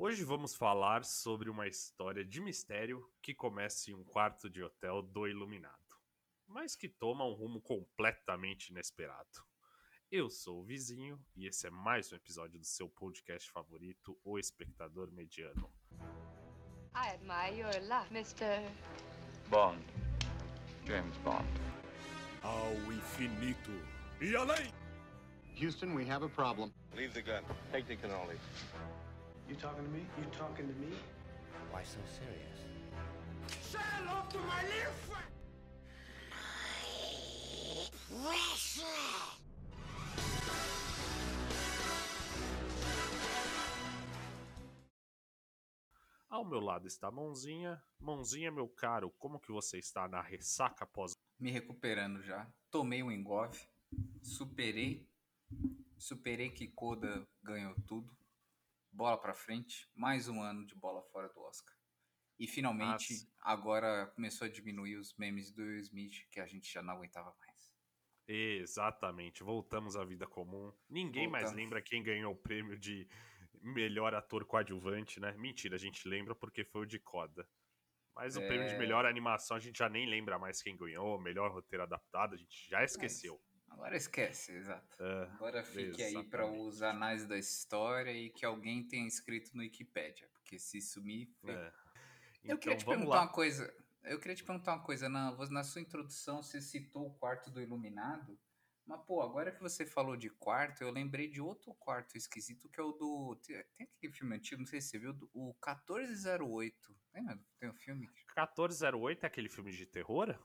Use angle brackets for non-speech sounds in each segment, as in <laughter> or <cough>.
Hoje vamos falar sobre uma história de mistério que começa em um quarto de hotel do Iluminado, mas que toma um rumo completamente inesperado. Eu sou o Vizinho e esse é mais um episódio do seu podcast favorito, O Espectador Mediano. I admire your luck, Mr. Bond. James Bond. Ao infinito e além! Houston, we have a problem. Leave the gun. Take the cannoli. You talking to me? You talking to me? Why so serious? Say hello to my little friend! Ao meu lado está Mãozinha. Mãozinha, meu caro, como que você está na ressaca após... Me recuperando já. Tomei um engove. Superei. Superei que Koda ganhou tudo. Bola pra frente. Mais um ano de bola fora do Oscar. E finalmente, Nossa. agora começou a diminuir os memes do Will Smith, que a gente já não aguentava mais. Exatamente, voltamos à vida comum. Ninguém mais Voltamos. lembra quem ganhou o prêmio de melhor ator coadjuvante, né? Mentira, a gente lembra porque foi o de Coda. Mas o prêmio de É. melhor animação a gente já nem lembra mais quem ganhou, melhor roteiro adaptado, a gente já esqueceu. Agora esquece, exato. É, Agora fique aí para exatamente. os anais da história e que alguém tenha escrito no Wikipedia, porque se sumir. ferrou. é. Eu queria te Então, vamos perguntar lá. uma coisa. Eu queria te perguntar uma coisa. Na, na sua introdução, você citou o quarto do Iluminado. Mas, pô, agora que você falou de quarto, eu lembrei de outro quarto esquisito, que é o do. Tem, tem aquele filme antigo, não sei se você viu, do- o 1408. Lembra? Tem um filme. 1408 é aquele filme de terror?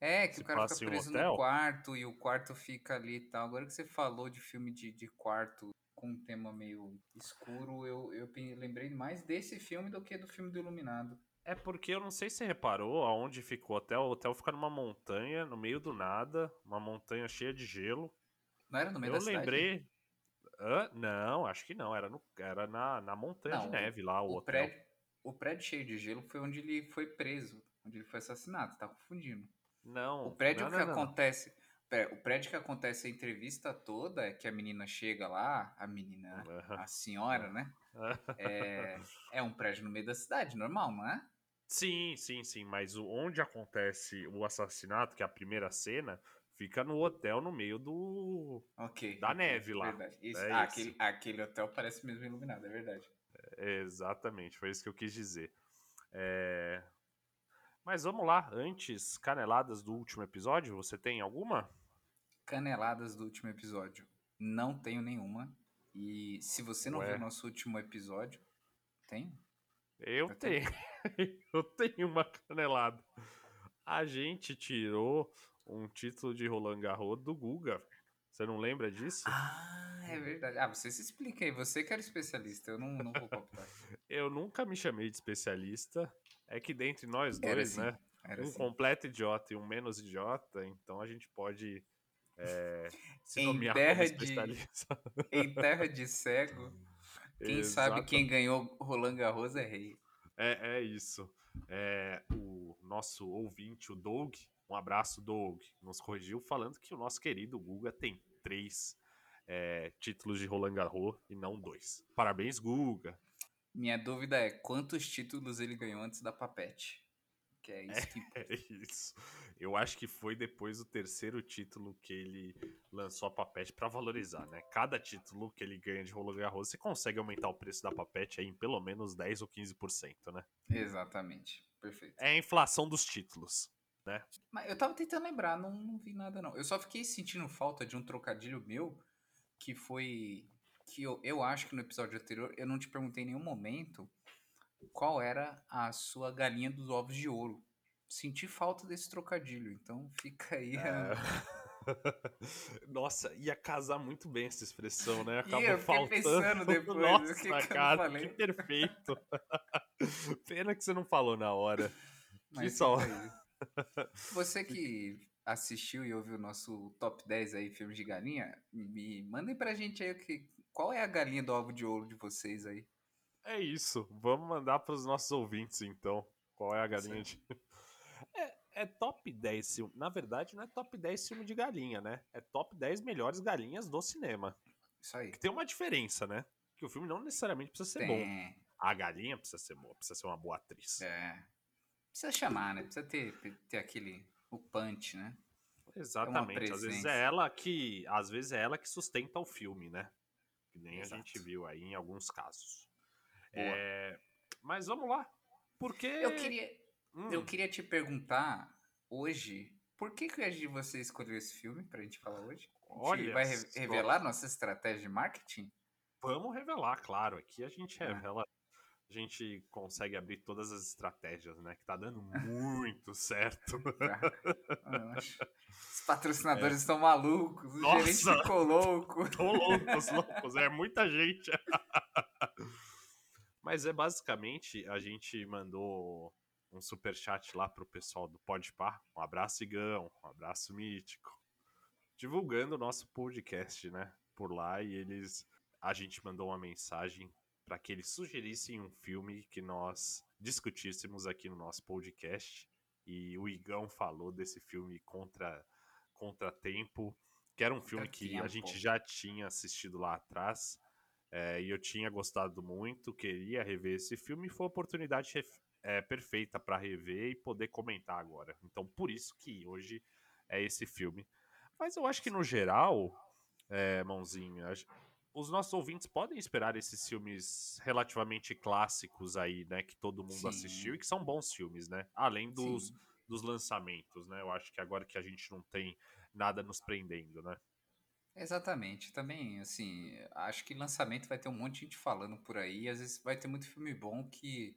É, que Se o cara fica preso no quarto e o quarto fica ali e tal. Agora que você falou de filme de, de quarto com um tema meio escuro, eu, eu lembrei mais desse filme do que do filme do Iluminado. É porque eu não sei se você reparou aonde fica o hotel. O hotel fica numa montanha, no meio do nada, uma montanha cheia de gelo. Não era no meio Eu da cidade? lembrei. Hã? Não, acho que não. Era, no, era na, na montanha de Não, neve lá, o, O hotel. prédio, o prédio cheio de gelo foi onde ele foi preso, onde ele foi assassinado, tá confundindo. Não. O prédio não, que não, acontece. pera, o prédio que acontece a entrevista toda, é que a menina chega lá, a menina, a senhora, né? <laughs> É, é um prédio no meio da cidade, normal, não é? Sim, sim, sim. Mas onde acontece o assassinato, que é a primeira cena, fica no hotel no meio do. Ok. Da neve lá. Verdade. Isso, É ah, aquele, aquele hotel parece mesmo iluminado, é verdade. Exatamente, foi isso que eu quis dizer. É, Mas vamos lá, antes, caneladas do último episódio, você tem alguma? Caneladas do último episódio. Não tenho nenhuma. E se você não Ué. viu o nosso último episódio, tem? Eu Eu tenho. <laughs> eu tenho uma canelada. A gente tirou um título de Roland Garros do Guga. Você não lembra disso? Ah, é verdade. Ah, você se explica aí. Você que era especialista, eu não, não vou copiar. <laughs> Eu nunca me chamei de especialista. É que dentre nós dois, assim, né? Um assim. completo idiota e um menos idiota, então a gente pode é, se Em nomear terra de-. <laughs> Em terra de cego, quem sabe Exato. quem ganhou Roland Garros é rei. É, é isso. É, o nosso ouvinte, o Doug, um abraço, Doug, nos corrigiu falando que o nosso querido Guga tem três é, títulos de Roland Garros e não dois. Parabéns, Guga. Minha dúvida é quantos títulos ele ganhou antes da Papete? Que é isso que <laughs> É isso. Eu acho que foi depois do terceiro título que ele lançou a Papete pra valorizar, né? Cada título que ele ganha de Roland Garros, você consegue aumentar o preço da Papete aí em pelo menos 10 ou 15%, né? Exatamente. Perfeito. É a inflação dos títulos. Mas eu tava tentando lembrar, não, não vi nada não. Eu só fiquei sentindo falta de um trocadilho meu, que foi que eu, eu acho que no episódio anterior eu não te perguntei em nenhum momento qual era a sua galinha dos ovos de ouro. Senti falta desse trocadilho, então fica aí. a- <laughs> Nossa, ia casar muito bem essa expressão, né? Ia, Acabou eu fiquei faltando. pensando depois, Nossa, que que eu cara, falei? que perfeito. <laughs> Pena que você não falou na hora. <laughs> Mas que só. Você que assistiu e ouviu o nosso top 10 aí, filmes de galinha, me mandem pra gente aí o que, qual é a galinha do ovo de ouro de vocês aí. É isso. Vamos mandar para os nossos ouvintes, então. Qual é a galinha de. <laughs> É, é top 10 filme. Na verdade, não é top 10 filme de galinha, né? É top 10 melhores galinhas do cinema. Isso aí. Que tem uma diferença, né? que o filme não necessariamente precisa ser Tem. bom. A galinha precisa ser boa, precisa ser uma boa atriz. É. Precisa chamar, né? Precisa ter, ter aquele. O punch, né? Exatamente. Às vezes é ela que. Às vezes é ela que sustenta o filme, né? Que nem Exato. a gente viu aí em alguns casos. É, Mas vamos lá. Porque. Eu queria, Hum, eu queria te perguntar hoje. Por que, que a gente- você escolheu esse filme pra gente falar hoje? A gente Olha vai re- revelar nossa estratégia de marketing? Vamos revelar, claro. Aqui a gente É. revela. A gente consegue abrir todas as estratégias, né? Que tá dando muito <laughs> certo. Ah, Os patrocinadores estão malucos, o Nossa! gerente ficou louco. <laughs> Tô loucos, loucos. É muita gente. <laughs> Mas é basicamente, a gente mandou um superchat lá pro pessoal do Podpah. Um abraço, Igão. Um abraço mítico. Divulgando o nosso podcast, né? Por lá. E eles. A gente mandou uma mensagem para que eles sugerissem um filme que nós discutíssemos aqui no nosso podcast. E o Igão falou desse filme Contra Contratempo, que era um filme que a gente já tinha assistido lá atrás. é, e eu tinha gostado muito, queria rever esse filme e foi a oportunidade é, perfeita para rever e poder comentar agora. Então, por isso que hoje é esse filme. Mas eu acho que no geral, é, gen- os nossos ouvintes podem esperar esses filmes relativamente clássicos aí, né? Que todo mundo Sim. assistiu e que são bons filmes, né? Além dos, Sim. dos lançamentos, né? Eu acho que agora que a gente não tem nada nos prendendo, né? Exatamente. Também, assim, acho que lançamento vai ter um monte de gente falando por aí. Às vezes vai ter muito filme bom que.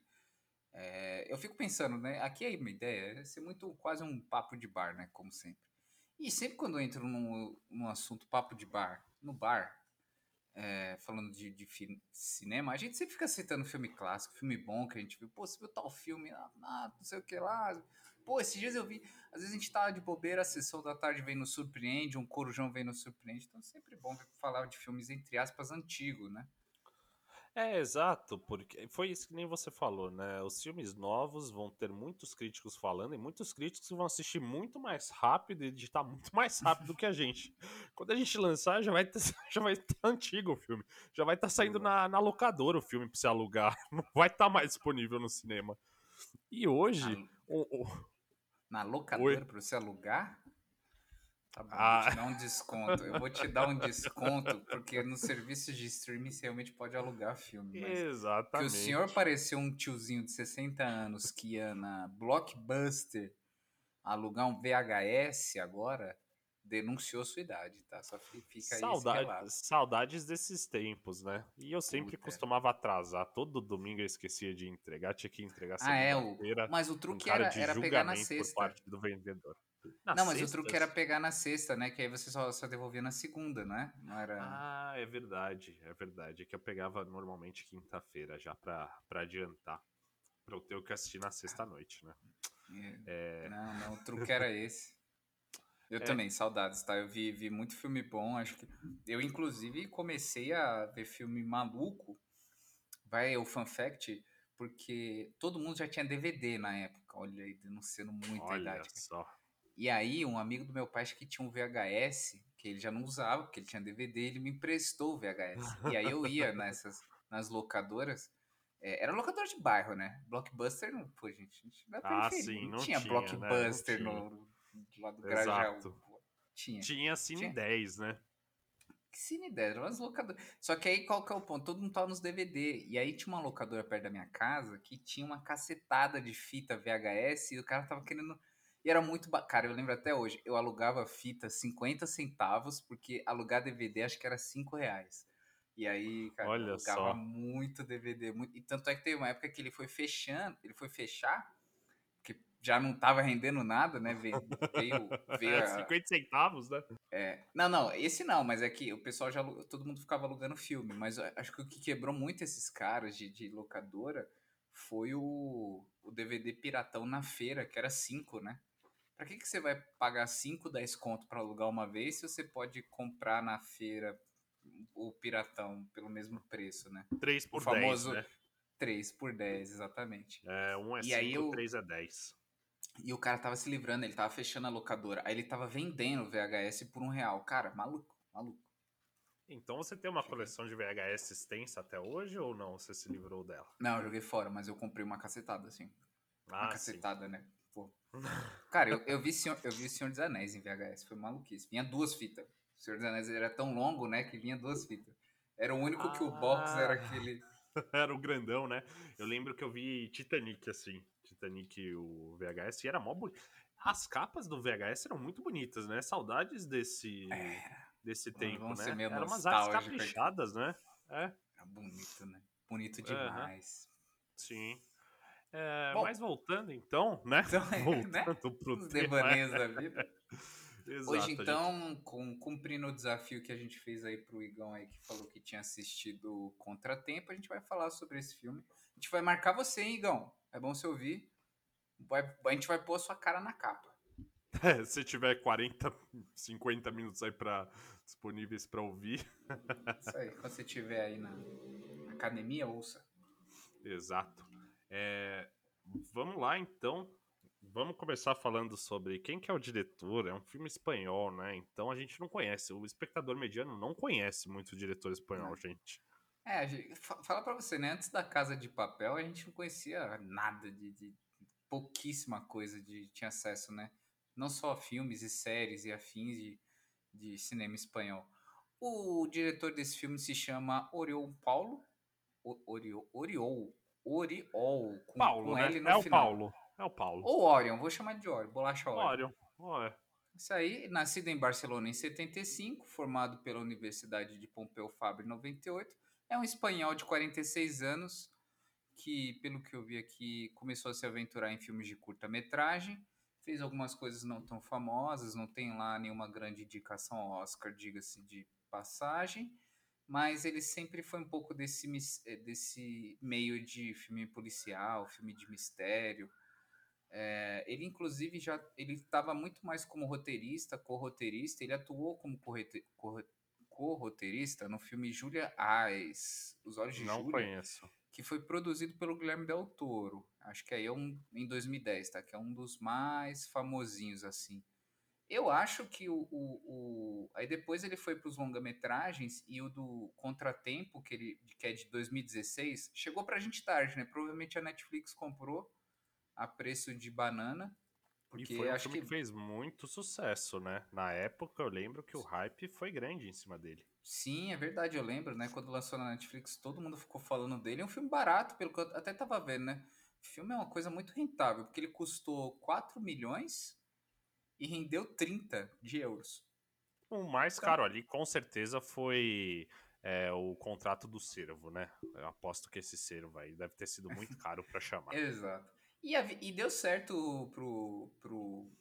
é, eu fico pensando, né? Aqui é uma ideia, é ser muito quase um papo de bar, né? Como sempre. E sempre quando eu entro num, num assunto papo de bar, no bar, é, falando de, de fi- cinema, a gente sempre fica citando filme clássico, filme bom que a gente viu. Pô, você viu tal filme? Ah, ah, não sei o que lá. Pô, esses dias eu vi. Às vezes a gente tá de bobeira, a sessão da tarde vem nos surpreende, um corujão vem nos surpreende. Então é sempre bom falar de filmes, entre aspas, antigos, né? É, exato, porque foi isso que nem você falou, né? Os filmes novos vão ter muitos críticos falando e muitos críticos vão assistir muito mais rápido e digitar muito mais rápido que a gente. Quando a gente lançar, já vai ter, <laughs> já vai estar antigo o filme. Já vai estar saindo na, na locadora o filme pra você alugar. <laughs> Não vai estar mais disponível no cinema. E hoje, Na, o- o- na locadora pra você alugar? Tá bom, Ah. vou te dar um desconto. Eu vou te dar um desconto, porque nos serviços de streaming você realmente pode alugar filme. Mas que exatamente. o senhor pareceu um tiozinho de 60 anos que ia na Blockbuster alugar um VHS agora, denunciou sua idade, tá? Só fi- fica aí. Saudades, desses tempos, né? E eu sempre Puta. costumava atrasar. Todo domingo eu esquecia de entregar, tinha que entregar Ah, é, o, mas o um truque cara era, era pegar na julgamento por sexta. parte do vendedor. Na Não, mas o sexta? truque era pegar na sexta, né? Que aí você só, só devolvia na segunda, né? Não era. Ah, é verdade, é verdade. É que eu pegava normalmente quinta-feira já pra, pra adiantar. Pra eu ter o que assistir na sexta-noite, né? É, Não, não, o truque era esse. <laughs> Eu É. também, saudades, tá? Eu vi, vi muito filme bom, acho que. Eu, inclusive, comecei a ver filme maluco. Vai o fun fact, porque todo mundo já tinha DVD na época. Olha aí, denunciando muito a Olha idade. só. E aí, um amigo do meu pai, acho que tinha um VHS, que ele já não usava, porque ele tinha DVD, ele me emprestou o VHS. E aí eu ia nessas, nas locadoras. É, era locadora de bairro, né? Blockbuster não. Pô, gente, a gente na Ah, sim, não tinha tinha, né? Não Blockbuster tinha. no, lá do Grajaú. Tinha. Tinha Cine Tinha. 10, né? Que cine dera, eram umas locadoras. Só que aí qual que é o ponto? Todo mundo tava nos DVD. E aí tinha uma locadora perto da minha casa que tinha uma cacetada de fita VHS e o cara tava querendo. E era muito bacana. Cara, eu lembro até hoje. Eu alugava fita 50 centavos, porque alugar DVD acho que era 5 reais. E aí, cara, Olha eu alugava só. muito DVD. Muito... E tanto é que teve uma época que ele foi fechando, ele foi fechar, porque já não tava rendendo nada, né? Veio, veio, <laughs> veio É, a- 50 centavos, né? é, não, não, esse não, mas é que o pessoal já. Todo mundo ficava alugando filme. Mas acho que o que quebrou muito esses caras de, de locadora foi o, o DVD piratão na feira, que era 5, né? Pra que, que você vai pagar 5, 10 conto pra alugar uma vez se você pode comprar na feira o piratão pelo mesmo preço, né? 3 por o famoso 10, né? 3 por 10, exatamente. É, um é E aí 5, eu- 3 é 10. E o cara tava se livrando, ele tava fechando a locadora. Aí ele tava vendendo o VHS por um real. Cara, maluco, maluco. Então você tem uma coleção de VHS extensa até hoje ou não? Você se livrou dela? Não, eu joguei fora, mas eu comprei uma cacetada, assim. uma Ah, sim. cacetada, né? Cara, eu, eu, vi Senhor, eu vi Senhor dos Anéis em VHS, foi maluquice. Vinha duas fitas. O Senhor dos Anéis era tão longo, né, que vinha duas fitas. Era o único que o box era Ah. aquele. <laughs> Era o grandão, né? Eu lembro que eu vi Titanic, assim. Titanic, o VHS, e era mó bonito. As capas do VHS eram muito bonitas, né? Saudades desse, desse Vamos- tempo, né? ser meio Eram umas artes caprichadas, né? É, Era bonito, né? Bonito demais. sim. É, Bom. mas voltando então, né? <laughs> Então, é, né? Voltando pro Os devaneios da vida. <laughs> Exato, Hoje, gente- então, com, cumprindo o desafio que a gente fez aí pro Igão aí, que falou que tinha assistido Contratempo, a gente vai falar sobre esse filme. A gente vai marcar você, hein, Igão? É bom você ouvir. Vai- a gente vai pôr a sua cara na capa. <laughs> Se tiver 40, 50 minutos aí pra, disponíveis pra ouvir. Isso aí, quando você estiver aí na academia, ouça. Exato. É, vamos lá, então. Vamos começar falando sobre quem que é o diretor. É um filme espanhol, né? Então a gente não conhece. O espectador mediano não conhece muito o diretor espanhol, gente. É, a gente- fa- fala pra você, né? Antes da Casa de Papel, a gente não conhecia nada de, de pouquíssima coisa de tinha acesso, né? Não só filmes e séries e afins de, de cinema espanhol. O diretor desse filme se chama Oriol Paulo. O- Oriol, Oriol, Oriol, com, Paulo, com né? L no É o final. Paulo. É o Paulo. Ou Orion, vou chamar de Orion, bolacha Orion. Orion. É. Isso aí, nascido em Barcelona em 75, formado pela Universidade de Pompeu Fabra em 98, é um espanhol de 46 anos que, pelo que eu vi aqui, começou a se aventurar em filmes de curta-metragem, fez algumas coisas não tão famosas, não tem lá nenhuma grande indicação ao Oscar, diga-se de passagem, mas ele sempre foi um pouco desse, eh, desse meio de filme policial, filme de mistério, é, ele inclusive já ele estava muito mais como roteirista, co-roteirista, ele atuou como co-roteirista no filme Julia Eyes, Os Olhos de Não Júlia, conheço. que foi produzido pelo Guilherme Del Toro. Acho que aí é um em 2010, tá? Que é um dos mais famosinhos assim. Eu acho que o, o, o- aí depois ele foi para os longa-metragens e o do Contratempo, que ele que é de 2016, chegou pra gente tarde, né? Provavelmente a Netflix comprou a preço de banana, porque e foi um acho filme que que fez muito sucesso, né? Na época eu lembro que o hype foi grande em cima dele. sim, é verdade, eu lembro, né? Quando lançou na Netflix, todo mundo ficou falando dele. É um filme barato, pelo que eu até tava vendo, né? O filme é uma coisa muito rentável, porque ele custou 4 milhões e rendeu 30 de euros. O mais Então- caro ali, com certeza, foi é, o contrato do Cervo, né? Eu aposto que esse Cervo aí deve ter sido muito <laughs> caro pra chamar. Exato. E, a e deu certo pro, pro,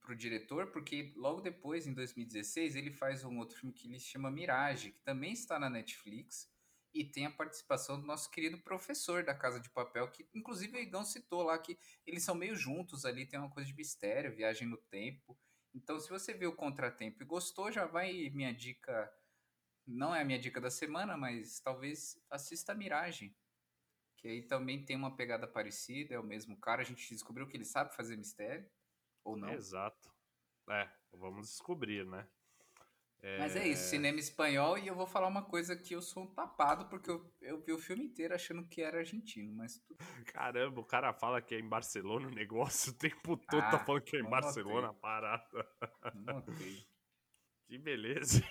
pro diretor, porque logo depois, em 2016, ele faz um outro filme que ele chama Mirage, que também está na Netflix, e tem a participação do nosso querido professor da Casa de Papel, que inclusive o Igão citou lá que eles são meio juntos ali, tem uma coisa de mistério, viagem no tempo. Então, se você viu o Contratempo e gostou, já vai minha dica. Não é a minha dica da semana, mas talvez assista a Mirage. Que aí também tem uma pegada parecida, é o mesmo cara. A gente descobriu que ele sabe fazer mistério. Ou não. Exato. É, vamos descobrir, né? Mas é isso, cinema espanhol. E eu vou falar uma coisa que eu sou um tapado, porque eu, eu vi o filme inteiro achando que era argentino. Mas tudo. Caramba, o cara fala que é em Barcelona o negócio, o tempo todo Ah, tá falando que é em Barcelona a notei. parada. <laughs> Notei. Que beleza.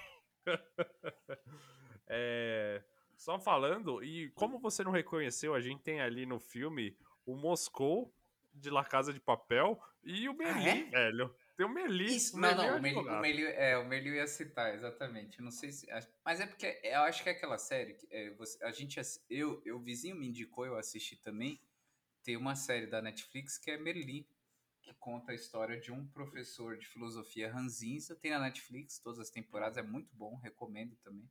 <laughs> É, só falando, e como você não reconheceu, a gente tem ali no filme o Moscou de La Casa de Papel e o Merlin, é? velho. Tem o Merlin. Isso, o não, é não, o Merlin, o é, o Merlin ia citar, exatamente. Eu Não sei se. Mas é porque eu acho que é aquela série que é, você- a gente. Eu, eu, o vizinho me indicou, eu assisti também. Tem uma série da Netflix que é Merlin, que conta a história de um professor de filosofia ranzinza. Tem na Netflix, todas as temporadas, é muito bom, recomendo também.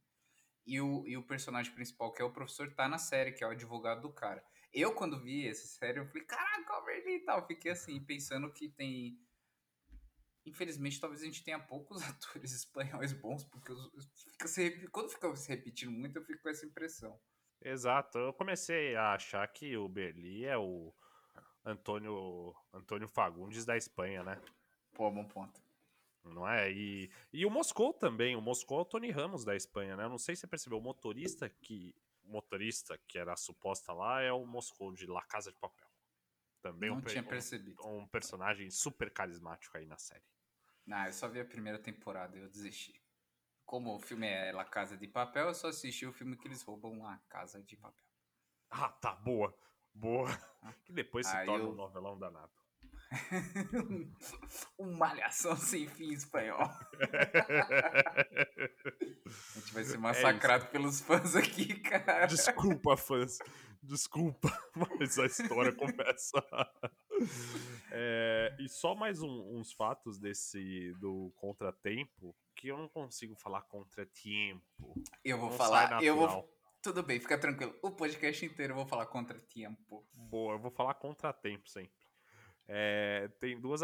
E o, e o personagem principal, que é o professor, tá na série, que é o advogado do cara. Eu, quando vi essa série, eu falei, caraca, o Merlin e tal. Fiquei assim, pensando que tem. Infelizmente, talvez a gente tenha poucos <laughs> atores espanhóis bons, porque os- fica se quando fica se repetindo muito, eu fico com essa impressão. Exato, eu comecei a achar que o Merlin é o Antônio, Antônio Fagundes da Espanha, né? Pô, bom ponto. Não é? E, e o Moscou também. O Moscou é o Tony Ramos da Espanha, né? Eu não sei se você percebeu. O motorista que. Motorista que era a suposta lá é o Moscou de La Casa de Papel. Também Não um, tinha um- percebido. um personagem super carismático aí na série. Ah, eu só vi a primeira temporada e eu desisti. Como o filme é La Casa de Papel, eu só assisti o filme que eles roubam a Casa de Papel. Ah, tá, boa. Boa. Que depois se Aí torna eu- um novelão danado. <laughs> Uma malhação sem fim espanhol. <laughs> A gente vai ser massacrado pelos fãs aqui, cara. Desculpa, fãs. Desculpa, <laughs> mas a história começa. É, e só mais um- uns fatos desse do contratempo que eu não consigo falar contratempo. Eu vou Não falar, eu vou. Tudo bem, fica tranquilo. O podcast inteiro eu vou falar contra tempo. Boa, eu vou falar contratempo sempre. É, tem duas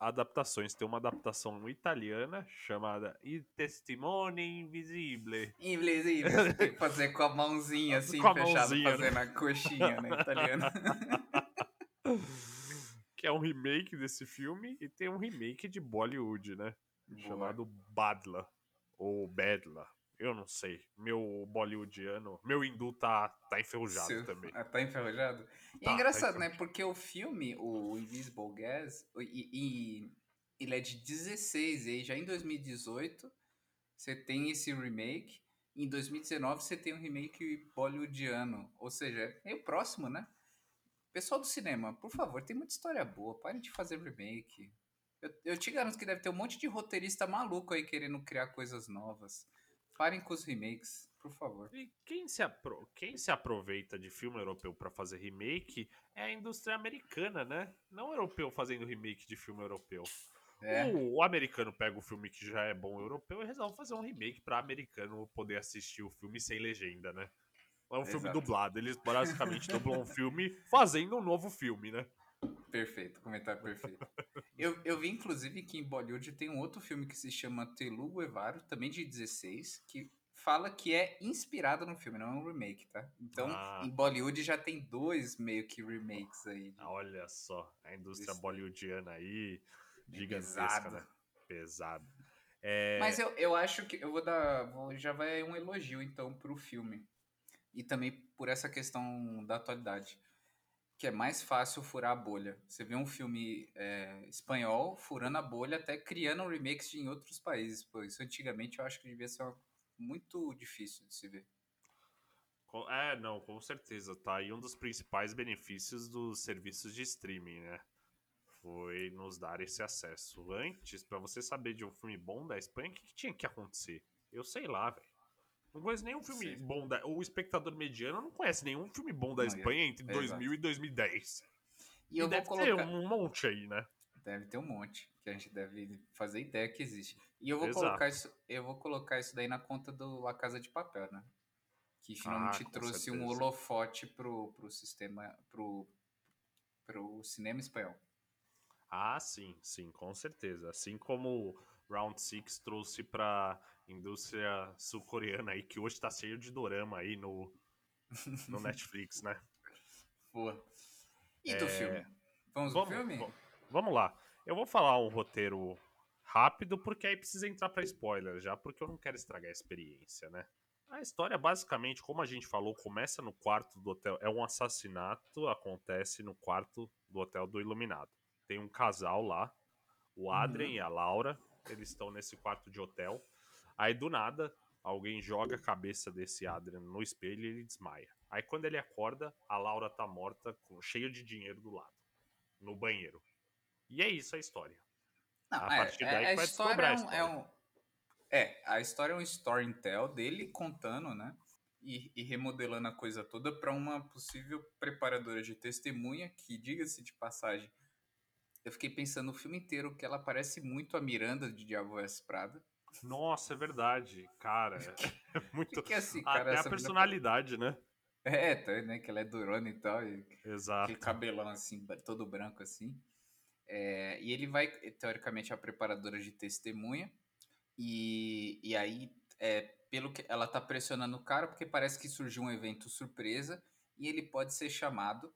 adaptações. Tem uma adaptação italiana chamada Il Testimone Invisibile. Invisível, você tem que fazer com a mãozinha <laughs> assim, Com a fechada, mãozinha, né? fazendo a coxinha, né, italiana. <laughs> <laughs> Que é um remake desse filme. E tem um remake de Bollywood, né? Boa. chamado Badla ou Badla. Eu não sei. Meu bollywoodiano, meu hindu tá, tá enferrujado Seu- também. Ah, tá enferrujado? E Tá, é tá engraçado, né? enferrujado. Porque o filme, o Invisible Gas, o- e, e- ele é de 16, e já em 2018 você tem esse remake. Em 2019 você tem um remake bollywoodiano. Ou seja, é meio próximo, né? Pessoal do cinema, por favor, tem muita história boa. Parem de fazer remake. Eu, eu te garanto que deve ter um monte de roteirista maluco aí querendo criar coisas novas. Parem com os remakes, por favor. E quem se, apro- quem se aproveita de filme europeu pra fazer remake é a indústria americana, né? Não europeu fazendo remake de filme europeu. É. O, o americano pega o filme que já é bom europeu e resolve fazer um remake pra americano poder assistir o filme sem legenda, né? É um filme Exato. dublado. Eles basicamente dublam um filme fazendo um novo filme, né? Perfeito, comentário perfeito. Eu, eu vi, inclusive, que em Bollywood tem um outro filme que se chama Telugu Evaro, também de 16, que fala que é inspirado no filme, não é um remake, tá? Então, Ah. em Bollywood já tem dois meio que remakes aí. de- Ah, Olha só, a indústria Isso. bollywoodiana aí, Bem gigantesca, pesado. né? Pesado. É, Mas eu, eu acho que eu vou dar. já vai um elogio, então, pro filme. E também por essa questão da atualidade. Que é mais fácil furar a bolha. Você vê um filme é, espanhol furando a bolha, até criando remakes de- em outros países. Pô, isso antigamente eu acho que devia ser muito difícil de se ver. é, não, com certeza, tá? E um dos principais benefícios dos serviços de streaming, né? Foi nos dar esse acesso. Antes, pra você saber de um filme bom da Espanha, o que, que tinha que acontecer? Eu sei lá, velho. Não conheço nenhum filme Sim. bom da. O espectador mediano não conhece nenhum filme bom da Não, Espanha entre exato. 2000 e 2010. E eu deve colocar. ter um monte aí, né? Deve ter um monte, que a gente deve fazer ideia que existe. E eu vou Exato. colocar isso, eu vou colocar isso daí na conta do La Casa de Papel, né? Que finalmente Ah, trouxe um certeza. holofote pro, pro sistema, pro, pro cinema espanhol. Ah, sim, sim, com certeza. Assim como Round Six trouxe pra indústria sul-coreana aí, que hoje tá cheio de dorama aí no, no <laughs> Netflix, né? Boa. E do É, filme? Vamos, Vamos, pro filme? va- vamos lá. Eu vou falar um roteiro rápido, porque aí precisa entrar pra spoiler já, porque eu não quero estragar a experiência, né? A história, basicamente, como a gente falou, começa no quarto do hotel. É um assassinato, acontece no quarto do hotel do Iluminado. Tem um casal lá, o Adrien e a Laura. Eles estão nesse quarto de hotel. Aí, do nada, alguém joga a cabeça desse Adrien no espelho e ele desmaia. Aí, quando ele acorda, a Laura tá morta, com, cheia de dinheiro do lado, no banheiro. E é isso a história. Não, a é, partir é- daí a vai história é a um, história. é um- é, a história é um story and tell dele contando, né? E, e remodelando a coisa toda para uma possível preparadora de testemunha, que, diga-se de passagem, eu fiquei pensando o filme inteiro que ela parece muito a Miranda de Diabo Veste Prada. Nossa, é verdade, cara. <laughs> É muito. que, que é assim, cara? Até a personalidade, né? É, tá, né? Que ela é durona e tal. E Exato. aquele cabelão assim, todo branco assim. É, e ele vai, teoricamente, a preparadora de testemunha. E, e aí, é, pelo que ela tá pressionando o cara, porque parece que surgiu um evento surpresa e ele pode ser chamado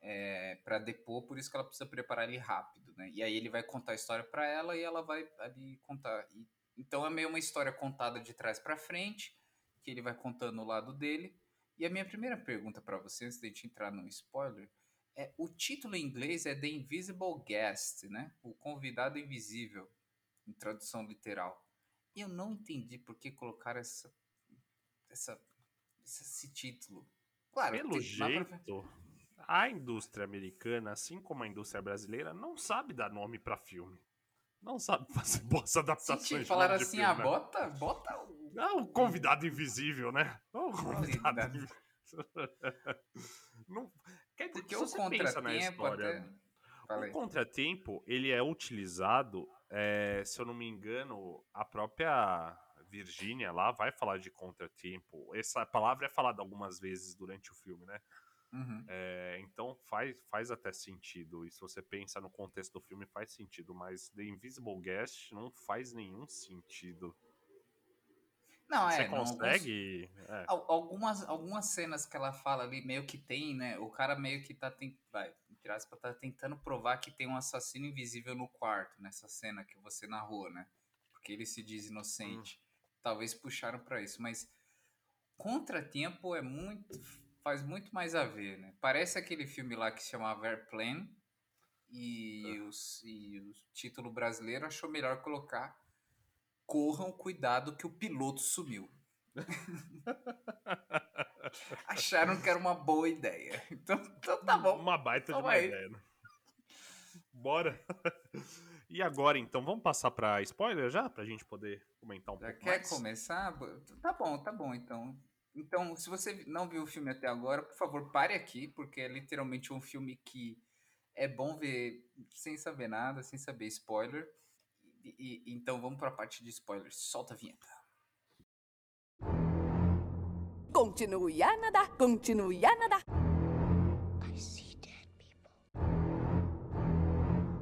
é, para depor, por isso que ela precisa preparar ele rápido, né? E aí ele vai contar a história para ela e ela vai ali contar. E, então é meio uma história contada de trás para frente, que ele vai contando o lado dele. E a minha primeira pergunta para você, antes de a gente entrar no spoiler, é o título em inglês é The Invisible Guest, né? O convidado invisível, em tradução literal. E eu não entendi por que colocar essa, essa, esse título. Claro, Pelo tem- dá pra- jeito, a indústria americana, assim como a indústria brasileira, não sabe dar nome pra filme. Não sabe fazer <laughs> boas adaptações. Senti, falaram de assim, filme, ah, né? bota, bota o... Ah, o convidado invisível, né? O convidado invisível. <laughs> Não, quer dizer, Porque se o você pensa na contratempo história, até... O contratempo, ele é utilizado, é, se eu não me engano, a própria Virgínia lá vai falar de contratempo. Essa palavra é falada algumas vezes durante o filme, né? Uhum. É, então faz, faz até sentido. E se você pensa no contexto do filme, faz sentido. Mas The Invisible Guest não faz nenhum sentido. Não, você é, não, alguns- consegue. é. Al- Algumas, algumas cenas que ela fala ali, meio que tem, né? O cara meio que tá, tent... vai, aspas, tá tentando provar que tem um assassino invisível no quarto, nessa cena que você narrou, né? Porque ele se diz inocente. Talvez puxaram pra isso, mas Contratempo é muito. Faz muito mais a ver, né? Parece aquele filme lá que se chamava Airplane e, os, e o título brasileiro achou melhor colocar Corram, cuidado que o piloto sumiu. <laughs> Acharam que era uma boa ideia. Então, então tá bom. Uma baita de Toma uma aí. ideia. né? Bora. E agora, então, vamos passar pra spoiler já? Pra gente poder comentar um Já pouco quer mais? começar? Bo- Tá bom, tá bom, então. Então, se você não viu o filme até agora, por favor, pare aqui, porque é literalmente um filme que é bom ver sem saber nada, sem saber spoiler. E, e- então vamos pra parte de spoilers. Solta a vinheta. Continue a nadar, continue a nadar.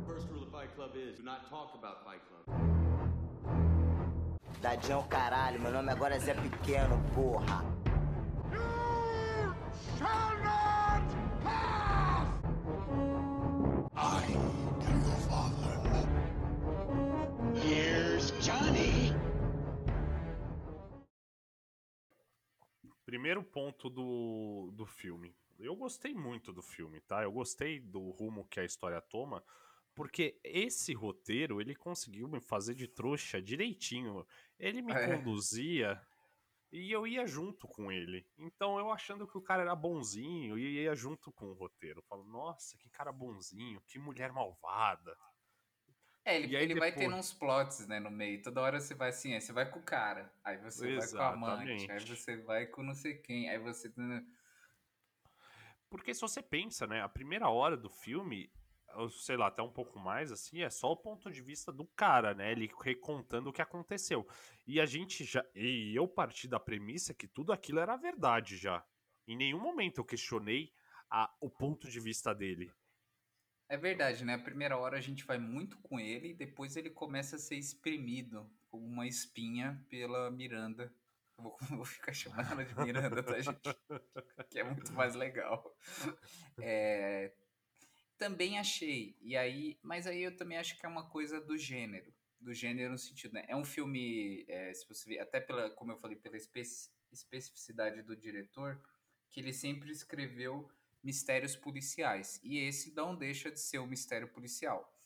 First rule of Fight Club is do not talk about Fight Club. Dadinho caralho, meu nome agora é Zé Pequeno, porra. Shall not pass! Johnny. Primeiro ponto do, do filme. Eu gostei muito do filme, tá? Eu gostei do rumo que a história toma, porque esse roteiro, ele conseguiu me fazer de trouxa direitinho. Ele me É. conduzia e eu ia junto com ele. Então eu achando que o cara era bonzinho e ia junto com o roteiro. Eu falo, nossa, que cara bonzinho, que mulher malvada. É, ele, ele vai depois- tendo uns plots, né, no meio. Toda hora você vai assim, aí você vai com o cara, aí você vai com a amante, aí Exatamente. você vai com não sei quem, aí você... Porque se você pensa, né, a primeira hora do filme, sei lá, até um pouco mais, assim, é só o ponto de vista do cara, né? Ele recontando o que aconteceu. E a gente já. E eu parti da premissa que tudo aquilo era verdade já. Em nenhum momento eu questionei a, o ponto de vista dele. É verdade, né? A primeira hora a gente vai muito com ele e depois ele começa a ser espremido como uma espinha pela Miranda. Eu vou, <laughs> vou ficar chamando ela de Miranda, tá, gente? Que é muito mais legal. É, também achei, e aí, mas aí eu também acho que é uma coisa do gênero. Do gênero no sentido, né? É um filme, é, se você ver, até pela, como eu falei, pela especi- especificidade do diretor, que ele sempre escreveu mistérios policiais. E esse não deixa de ser um mistério policial.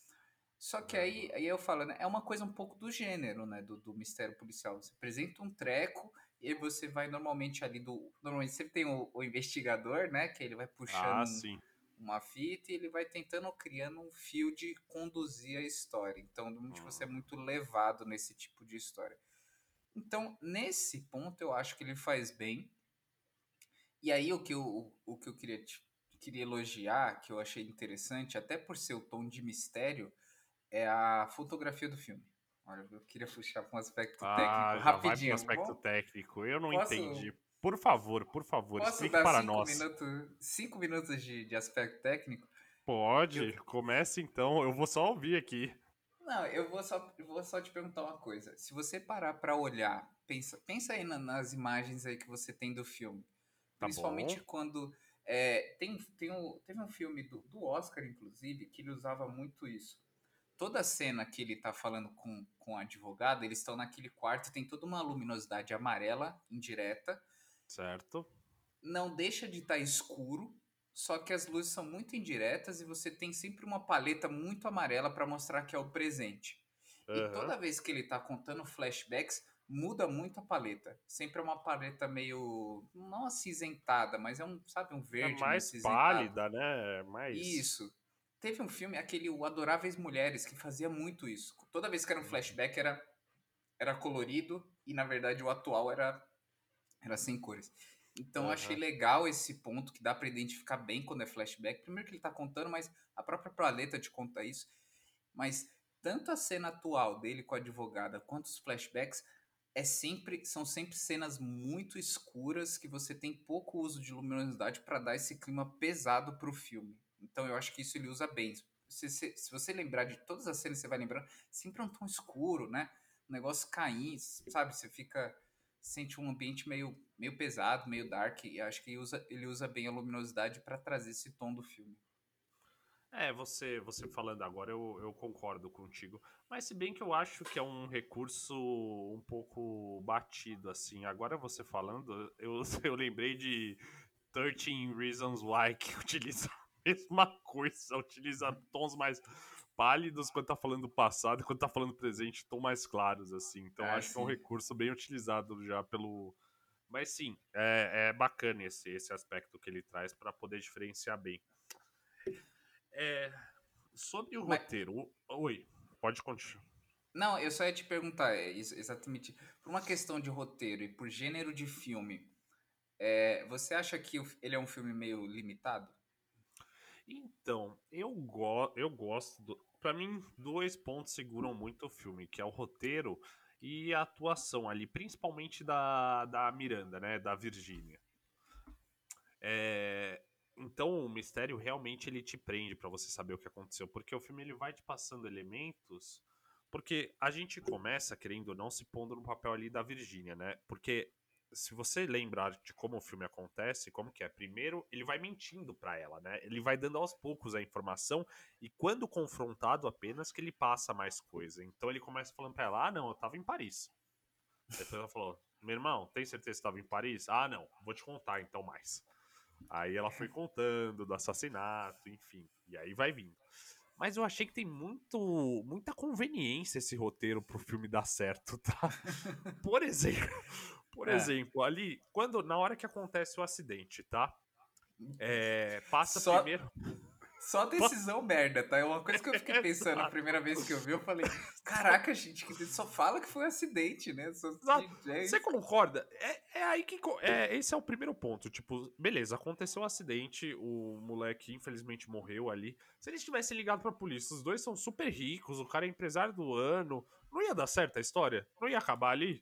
Só que aí, aí eu falo, né, é uma coisa um pouco do gênero, né, do, do mistério policial. Você apresenta um treco e você vai normalmente ali do... Normalmente sempre tem o, o investigador, né, que ele vai puxando Ah, sim. Uma fita e ele vai tentando criando um fio de conduzir a história. Então, normalmente você é muito levado nesse tipo de história. Então, nesse ponto, eu acho que ele faz bem. E aí, o que eu, o, o que eu queria, queria elogiar, que eu achei interessante, até por ser o tom de mistério, é a fotografia do filme. Olha, eu queria puxar para um aspecto Ah, técnico já vai rapidinho. pro aspecto Vamos- técnico. Eu não Posso- entendi. Por favor, por favor, Posso explique para cinco nós. minutos, cinco minutos de, de aspecto técnico? Pode, comece então. Eu vou só ouvir aqui. Não, eu vou só, eu vou só te perguntar uma coisa. Se você parar pra olhar, pensa, pensa aí na- nas imagens aí que você tem do filme. Tá Principalmente bom. quando É, tem, tem um, teve um filme do, do Oscar, inclusive, que ele usava muito isso. Toda cena que ele tá falando com, com a advogada, eles estão naquele quarto, tem toda uma luminosidade amarela, indireta. Certo. Não deixa de estar tá escuro, só que as luzes são muito indiretas e você tem sempre uma paleta muito amarela para mostrar que é o presente. Uhum. E toda vez que ele tá contando flashbacks, muda muito a paleta. Sempre é uma paleta meio. não acinzentada, mas é um, sabe, um verde. É mais pálida, né? Mais... Isso. Teve um filme, aquele O Adoráveis Mulheres, que fazia muito isso. Toda vez que era um flashback era, era colorido e, na verdade, o atual era, era sem cores. Então, uhum. achei legal esse ponto que dá para identificar bem quando é flashback. Primeiro que ele tá contando, mas a própria paleta te conta isso. Mas tanto a cena atual dele com a advogada quanto os flashbacks é sempre são sempre cenas muito escuras que você tem pouco uso de luminosidade para dar esse clima pesado para o filme. Então eu acho que isso ele usa bem. Se, se, se, você lembrar de todas as cenas, você vai lembrando, sempre é um tom escuro, né? O negócio caindo, sabe? Você fica sente um ambiente meio, meio pesado, meio dark, e acho que ele usa, ele usa bem a luminosidade para trazer esse tom do filme. É, você, você falando agora, eu, eu concordo contigo. Mas se bem que eu acho que é um recurso um pouco batido, assim. Agora você falando, eu, <laughs> eu lembrei de 13 Reasons Why, que <laughs> utiliza a mesma coisa, utiliza tons mais pálidos quando tá falando do passado e quando tá falando do presente, tons mais claros, assim. Então é, acho sim. que é um recurso bem utilizado já pelo. Mas sim, é, é bacana esse, esse aspecto que ele traz para poder diferenciar bem. É, sobre o Mas... roteiro. Oi, pode continuar. Não, eu só ia te perguntar, é, exatamente, por uma questão de roteiro e por gênero de filme, é, você acha que ele é um filme meio limitado? Então, eu, go eu gosto. Do... Para mim, dois pontos seguram muito o filme, que é o roteiro e a atuação ali, principalmente da, da Miranda, né, da Virgínia. É, então o mistério realmente ele te prende para você saber o que aconteceu, porque o filme ele vai te passando elementos, porque a gente começa querendo ou não se pondo no papel ali da Virgínia, né? Porque se você lembrar de como o filme acontece, como que é, primeiro ele vai mentindo para ela, né? Ele vai dando aos poucos a informação e quando confrontado apenas que ele passa mais coisa. Então ele começa falando para ela: "Ah, não, eu tava em Paris". Depois ela falou: "Meu irmão, tem certeza que estava em Paris?". "Ah, não, vou te contar então mais". Aí ela foi contando do assassinato, enfim. E aí vai vindo. Mas eu achei que tem muito, muita conveniência esse roteiro pro filme dar certo, tá? <laughs> Por exemplo, por é. exemplo, ali, quando na hora que acontece o acidente, tá? É, passa Só... primeiro. Só decisão merda, tá? É uma coisa que eu fiquei <laughs> pensando a primeira vez que eu vi, eu falei, caraca, gente, que só fala que foi um acidente, né? Só... Você concorda? É, é aí que. É, esse é o primeiro ponto. Tipo, beleza, aconteceu um acidente, o moleque infelizmente morreu ali. Se eles tivessem ligado pra polícia, os dois são super ricos, o cara é empresário do ano, não ia dar certo a história? Não ia acabar ali?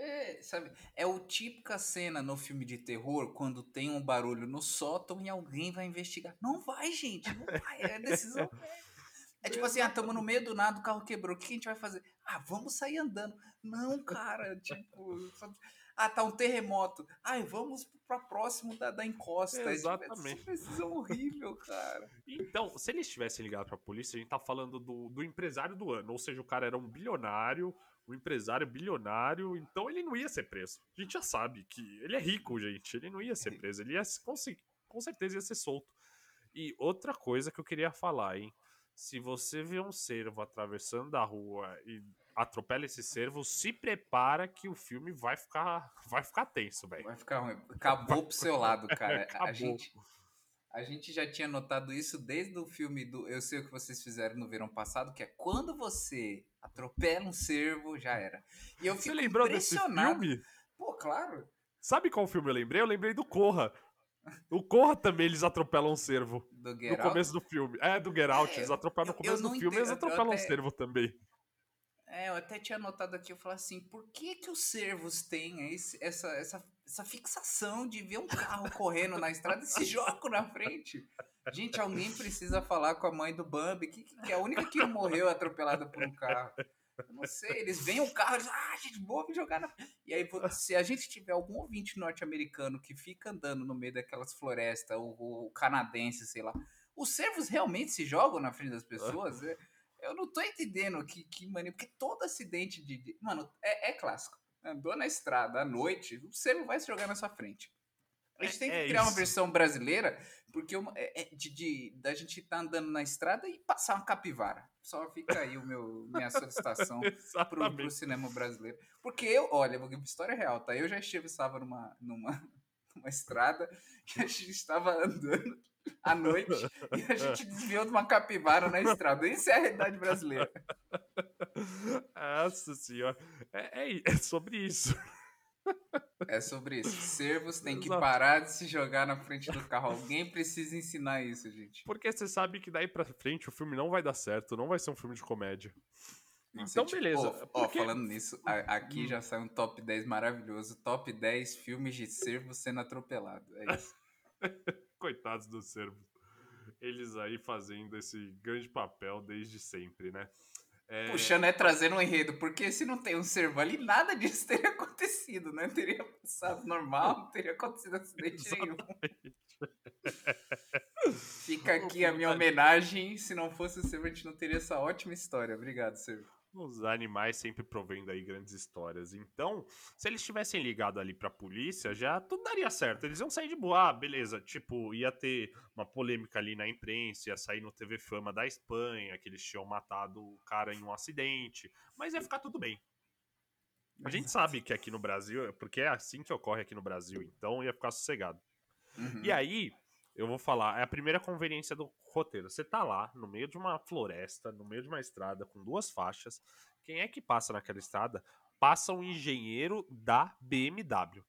É, sabe, é o típica cena no filme de terror quando tem um barulho no sótão e alguém vai investigar. Não vai, gente, não vai, é decisão. <laughs> É tipo assim, ah, estamos no meio do nada, o carro quebrou, o que a gente vai fazer? Ah, vamos sair andando. Não, cara, <laughs> tipo. Ah, tá um terremoto. Ai, vamos para próximo da, da encosta. É, exatamente. É decisão horrível, cara. Então, se eles tivessem ligado pra polícia, a gente tá falando do, do empresário do ano. Ou seja, o cara era um bilionário, um empresário bilionário, então ele não ia ser preso. A gente já sabe que ele é rico, gente. Ele não ia ser <laughs> preso, ele ia com, com certeza ia ser solto. E outra coisa que eu queria falar, hein? Se você vê um cervo atravessando a rua e atropela esse cervo, se prepara que o filme vai ficar, vai ficar tenso, velho. Vai ficar ruim. Acabou pro seu lado, cara. <laughs> Acabou. A gente, a gente já tinha notado isso desde o filme do Eu Sei O Que Vocês Fizeram no Verão Passado, que é quando você atropela um cervo, já era. E eu Você lembrou desse filme? Pô, claro. Sabe qual filme eu lembrei? Eu lembrei do Corra. O Corra também eles atropelam um cervo. Do no começo do filme. É, do Get Out. É, eles atropelam no começo do filme, entendo, eles atropelam até... um cervo também. É, eu até tinha notado aqui, eu falei assim, por que que os servos têm esse, essa, essa, essa fixação de ver um carro correndo na estrada e se joga na frente? Gente, alguém precisa falar com a mãe do Bambi, que, que é a única que morreu atropelada por um carro. Eu não sei, eles veem o carro, eles, ah, gente, vamos jogar na. E aí, se a gente tiver algum ouvinte norte-americano que fica andando no meio daquelas florestas, ou, ou canadense, sei lá, os servos realmente se jogam na frente das pessoas? <laughs> Eu não tô entendendo que, que mania, porque todo acidente de. de- mano, é, é clássico. Andou na estrada à noite, o servo vai se jogar na sua frente. A gente É- tem que é criar uma isso. versão brasileira, porque uma- é, é de, de- da gente estar andando na estrada e passar uma capivara. Só fica aí o meu, minha solicitação <laughs> pro, pro cinema brasileiro. Porque eu, olha, história real, tá? Eu já estive, estava numa, numa, numa estrada que a gente estava andando à noite e a gente desviou de uma capivara na estrada. Isso é a realidade brasileira. Nossa senhora. É, é, é sobre isso. É sobre isso. Servos têm que parar de se jogar na frente do carro. Alguém precisa ensinar isso, gente. Porque você sabe que daí pra frente o filme não vai dar certo, não vai ser um filme de comédia. Nossa, então, tipo, beleza. Ó, ó, falando nisso, a- aqui Hum. já sai um top 10 maravilhoso. Top 10 filmes de servo sendo atropelado. É isso. <laughs> Coitados dos servos. Eles aí fazendo esse grande papel desde sempre, né? É, Puxando é trazendo um enredo, porque se não tem um servo ali, nada disso <laughs> teria acontecido, né? Teria passado normal, não teria acontecido acidente <laughs> nenhum. Fica aqui a minha homenagem. Se não fosse o servo, a gente não teria essa ótima história. Obrigado, servo. Os animais sempre provendo aí grandes histórias. Então, se eles tivessem ligado ali pra polícia, já tudo daria certo. Eles iam sair de boa, ah, beleza. Tipo, ia ter uma polêmica ali na imprensa, ia sair no TV Fama da Espanha, que eles tinham matado o cara em um acidente. Mas ia ficar tudo bem. A gente sabe que aqui no Brasil, porque é assim que ocorre aqui no Brasil, então ia ficar sossegado. Uhum. E aí, eu vou falar, é a primeira conveniência do roteiro. Você tá lá, no meio de uma floresta, no meio de uma estrada, com duas faixas. Quem é que passa naquela estrada? Passa um engenheiro da BMW.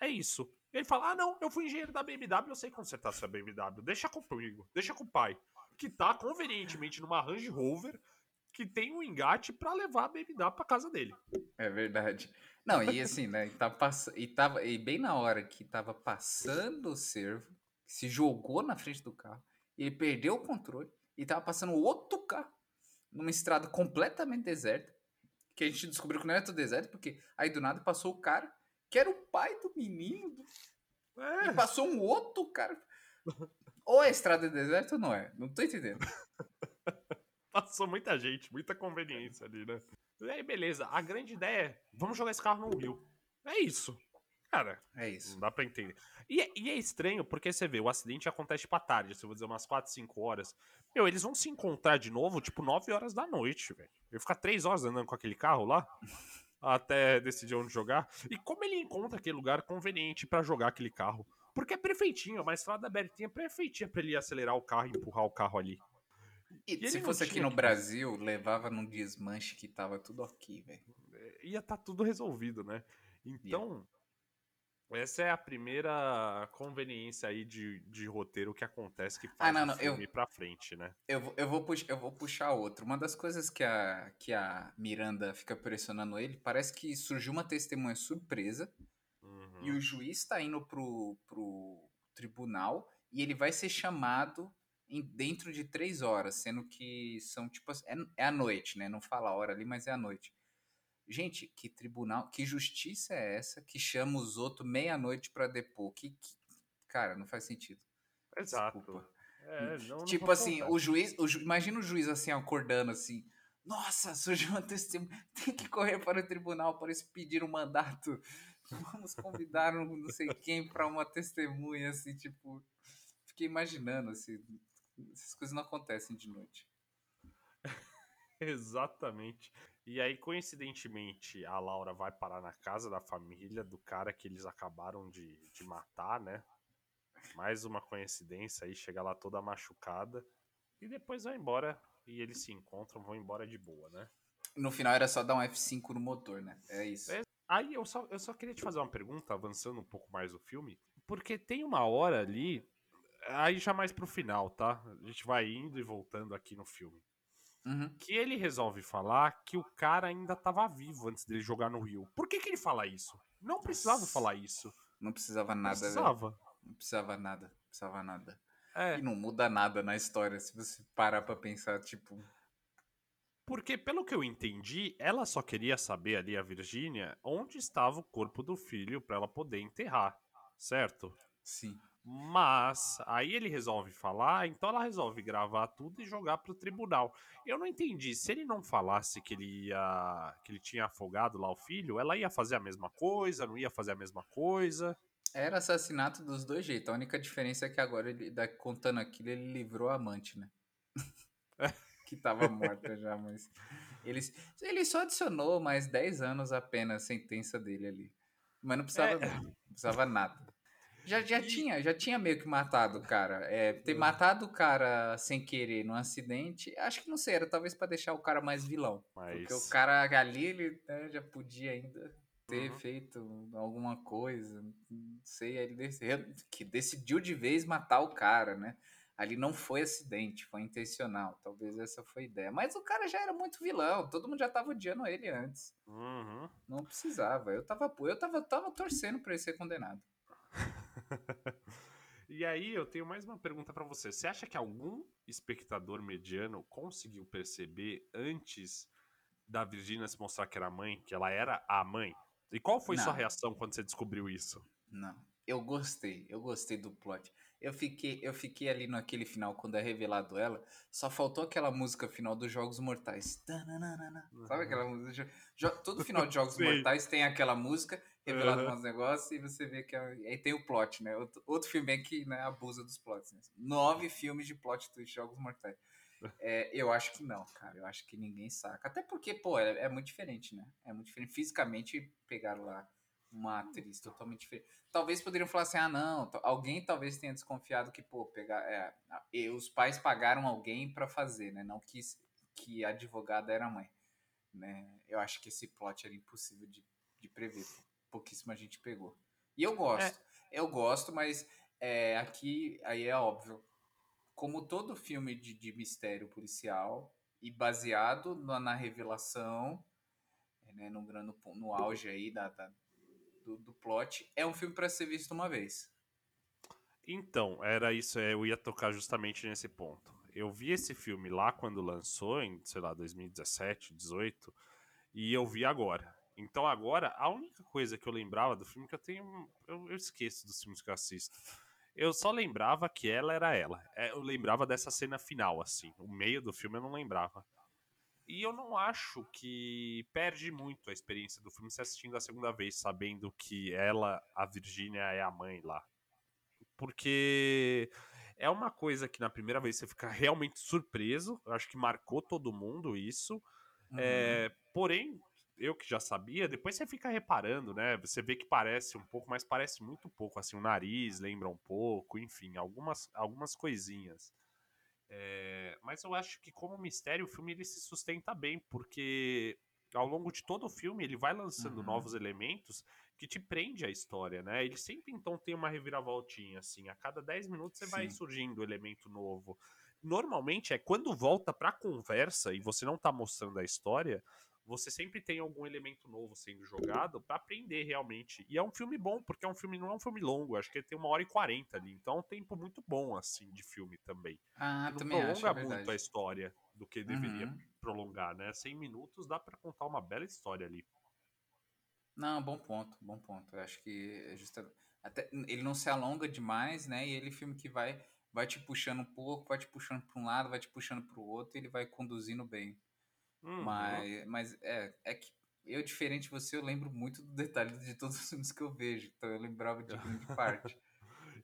É isso. Ele fala: Ah, não, eu fui engenheiro da BMW, eu sei consertar sua BMW. Deixa comigo, deixa com o pai. Que tá convenientemente numa Range Rover que tem um engate pra levar a BMW pra casa dele. É verdade. Não, e assim, né? E, tá pass... e, tava... e bem na hora que tava passando o servo, se jogou na frente do carro, ele perdeu o controle e tava passando outro carro numa estrada completamente deserta. Que a gente descobriu que não era tudo deserto, porque aí do nada passou o cara, que era o pai do menino, do- É. e passou um outro cara. <laughs> Ou a estrada é deserta ou não é? Não tô entendendo. <laughs> Passou muita gente, muita conveniência ali, né? E aí, beleza. A grande ideia é: vamos jogar esse carro no rio. É isso. Cara, É isso. não dá pra entender. E, é- e é estranho porque você vê, o acidente acontece pra tarde, se eu vou dizer umas 4, 5 horas. Meu, eles vão se encontrar de novo, tipo, 9 horas da noite, velho. Eu ficar 3 horas andando com aquele carro lá. <laughs> Até decidir onde jogar. E como ele encontra aquele lugar conveniente pra jogar aquele carro? Porque é perfeitinho, é uma estrada abertinha perfeitinha pra ele acelerar o carro e empurrar o carro ali. E, E se fosse aqui no que- Brasil, levava num desmanche que tava tudo ok, velho. É, ia estar tudo resolvido, né? Então, essa é a primeira conveniência aí de, de roteiro que acontece que faz Ah, não, o não, eu- filme ir pra frente, né? Eu, vou- eu, vou pux- eu vou puxar outro. Uma das coisas que a, que a Miranda fica pressionando ele, parece que surgiu uma testemunha surpresa Uhum. e o juiz tá indo pro, pro tribunal e ele vai ser chamado em, dentro de três horas, sendo que são tipo. É, é à noite, né? Não fala a hora ali, mas é à noite. Gente, que tribunal, que justiça é essa que chama os outros meia-noite pra depor? Que, que- cara, não faz sentido. Exato. É, não- não tipo vou assim, contar. o juiz, o ju- imagina o juiz assim acordando assim. Nossa, surgiu uma testemunha. <laughs> Tem que correr para o tribunal para eles pedir um mandato. <laughs> Vamos convidar um não sei quem para uma testemunha, assim, tipo. Fiquei imaginando, assim. Essas coisas não acontecem de noite. <laughs> Exatamente. E aí, coincidentemente, a Laura vai parar na casa da família do cara que eles acabaram de, de matar, né? Mais uma coincidência aí, chega lá toda machucada. E depois vai embora. E eles se encontram, vão embora de boa, né? No final era só dar um F5 no motor, né? É isso. É. Aí eu só, eu só queria te fazer uma pergunta, avançando um pouco mais o filme. Porque tem uma hora ali, aí já mais pro final, tá? A gente vai indo e voltando aqui no filme. Uhum. Que ele resolve falar que o cara ainda tava vivo antes dele jogar no Rio. Por que, que ele fala isso? Não precisava Nossa. falar isso. Não precisava Não nada, velho. precisava. Não precisava nada. Não precisava nada. É. E não muda nada na história se você parar pra pensar, tipo. Porque, pelo que eu entendi, ela só queria saber ali, a Virgínia, onde estava o corpo do filho para ela poder enterrar, certo? Sim. Mas aí ele resolve falar, então ela resolve gravar tudo e jogar pro tribunal. Eu não entendi, se ele não falasse que ele ia que ele tinha afogado lá o filho, ela ia fazer a mesma coisa, não ia fazer a mesma coisa? Era assassinato dos dois jeitos. A única diferença é que agora ele da- contando aquilo, ele livrou a amante, né? <laughs> que tava morta já, mas ele, ele só adicionou mais 10 anos apenas a sentença dele ali. Mas não precisava, É. não precisava nada. Já, já, tinha, já tinha meio que matado o cara. É, ter matado o cara sem querer num acidente, acho que não sei, era talvez pra deixar o cara mais vilão. Porque o Mas cara ali, ele né, já podia ainda ter Uhum. feito alguma coisa, não sei, ele decidiu, que decidiu de vez matar o cara, né? Ali não foi acidente, foi intencional. Talvez essa foi a ideia. Mas o cara já era muito vilão, todo mundo já tava odiando ele antes. Uhum. Não precisava. Eu tava, eu tava, tava torcendo pra ele ser condenado. <laughs> E aí eu tenho mais uma pergunta pra você. Você acha que algum espectador mediano conseguiu perceber antes da Virginia se mostrar que era mãe, que ela era a mãe? E qual foi sua Não. reação quando você descobriu isso? Não. Eu gostei, eu gostei do plot. Eu fiquei, eu fiquei ali naquele final, quando é revelado ela, só faltou aquela música final dos Jogos Mortais. Sabe aquela música? Jo- Todo final de Jogos. <laughs> Mortais tem aquela música, revelado Aham. uns negócios, e você vê que. é- Aí tem o plot, né? Outro, outro filme é que né, abusa dos plots. Né? Nove filmes de plot twist de Jogos Mortais. <laughs> É, eu acho que não, cara. Eu acho que ninguém saca. Até porque, pô, é, é muito diferente, né? É muito diferente. Fisicamente, pegaram lá uma atriz totalmente diferente. Talvez poderiam falar assim, ah, não, alguém talvez tenha desconfiado que, pô, pegar, é, os pais pagaram alguém pra fazer, né? Não que, que a advogada era a mãe, né? Eu acho que esse plot era impossível de, de prever. Pouquíssima gente pegou. E eu gosto, eu gosto, mas é, aqui, aí é óbvio, como todo filme de, de mistério policial e baseado na, na revelação, né, no, grande, no auge aí da, da- do, do plot, é um filme para ser visto uma vez. Então, era isso, é, eu ia tocar justamente nesse ponto. Eu vi esse filme lá quando lançou, em, sei lá, 2017, 18, e eu vi agora. Então agora, a única coisa que eu lembrava do filme que eu tenho. Eu, eu esqueço dos filmes que eu assisto. Eu só lembrava que ela era ela. É, Eu lembrava dessa cena final, assim. O meio do filme eu não lembrava. E eu não acho que perde muito a experiência do filme se assistindo a segunda vez, sabendo que ela, a Virgínia, é a mãe lá. Porque é uma coisa que na primeira vez você fica realmente surpreso. Eu acho que marcou todo mundo isso. Uhum. É, porém, eu que já sabia, depois você fica reparando, né? Você vê que parece um pouco, mas parece muito pouco. Assim, o nariz lembra um pouco, enfim, algumas, algumas coisinhas. É, mas eu acho que como mistério o filme ele se sustenta bem, porque ao longo de todo o filme ele vai lançando Uhum. novos elementos que te prende a história, né? Ele sempre então tem uma reviravoltinha, assim. A cada 10 minutos você vai Sim. surgindo um elemento novo. Normalmente é quando volta pra conversa e você não tá mostrando a história, você sempre tem algum elemento novo sendo jogado pra aprender realmente. E é um filme bom, porque é um filme, não é um filme longo, acho que ele tem uma hora e quarenta ali. Então é um tempo muito bom, assim, de filme também. Ah, não também acho, é prolonga muito a história do que deveria Uhum. prolongar, né? 100 minutos dá pra contar uma bela história ali. Não, bom ponto, bom ponto. Eu acho que é justa... até ele não se alonga demais, né? E ele é filme que vai vai te puxando um pouco, vai te puxando para um lado, vai te puxando para o outro, e ele vai conduzindo bem. Uhum. Mas, mas é, é que eu, diferente de você, eu lembro muito do detalhe de todos os filmes que eu vejo. Então eu lembrava de <laughs> grande parte.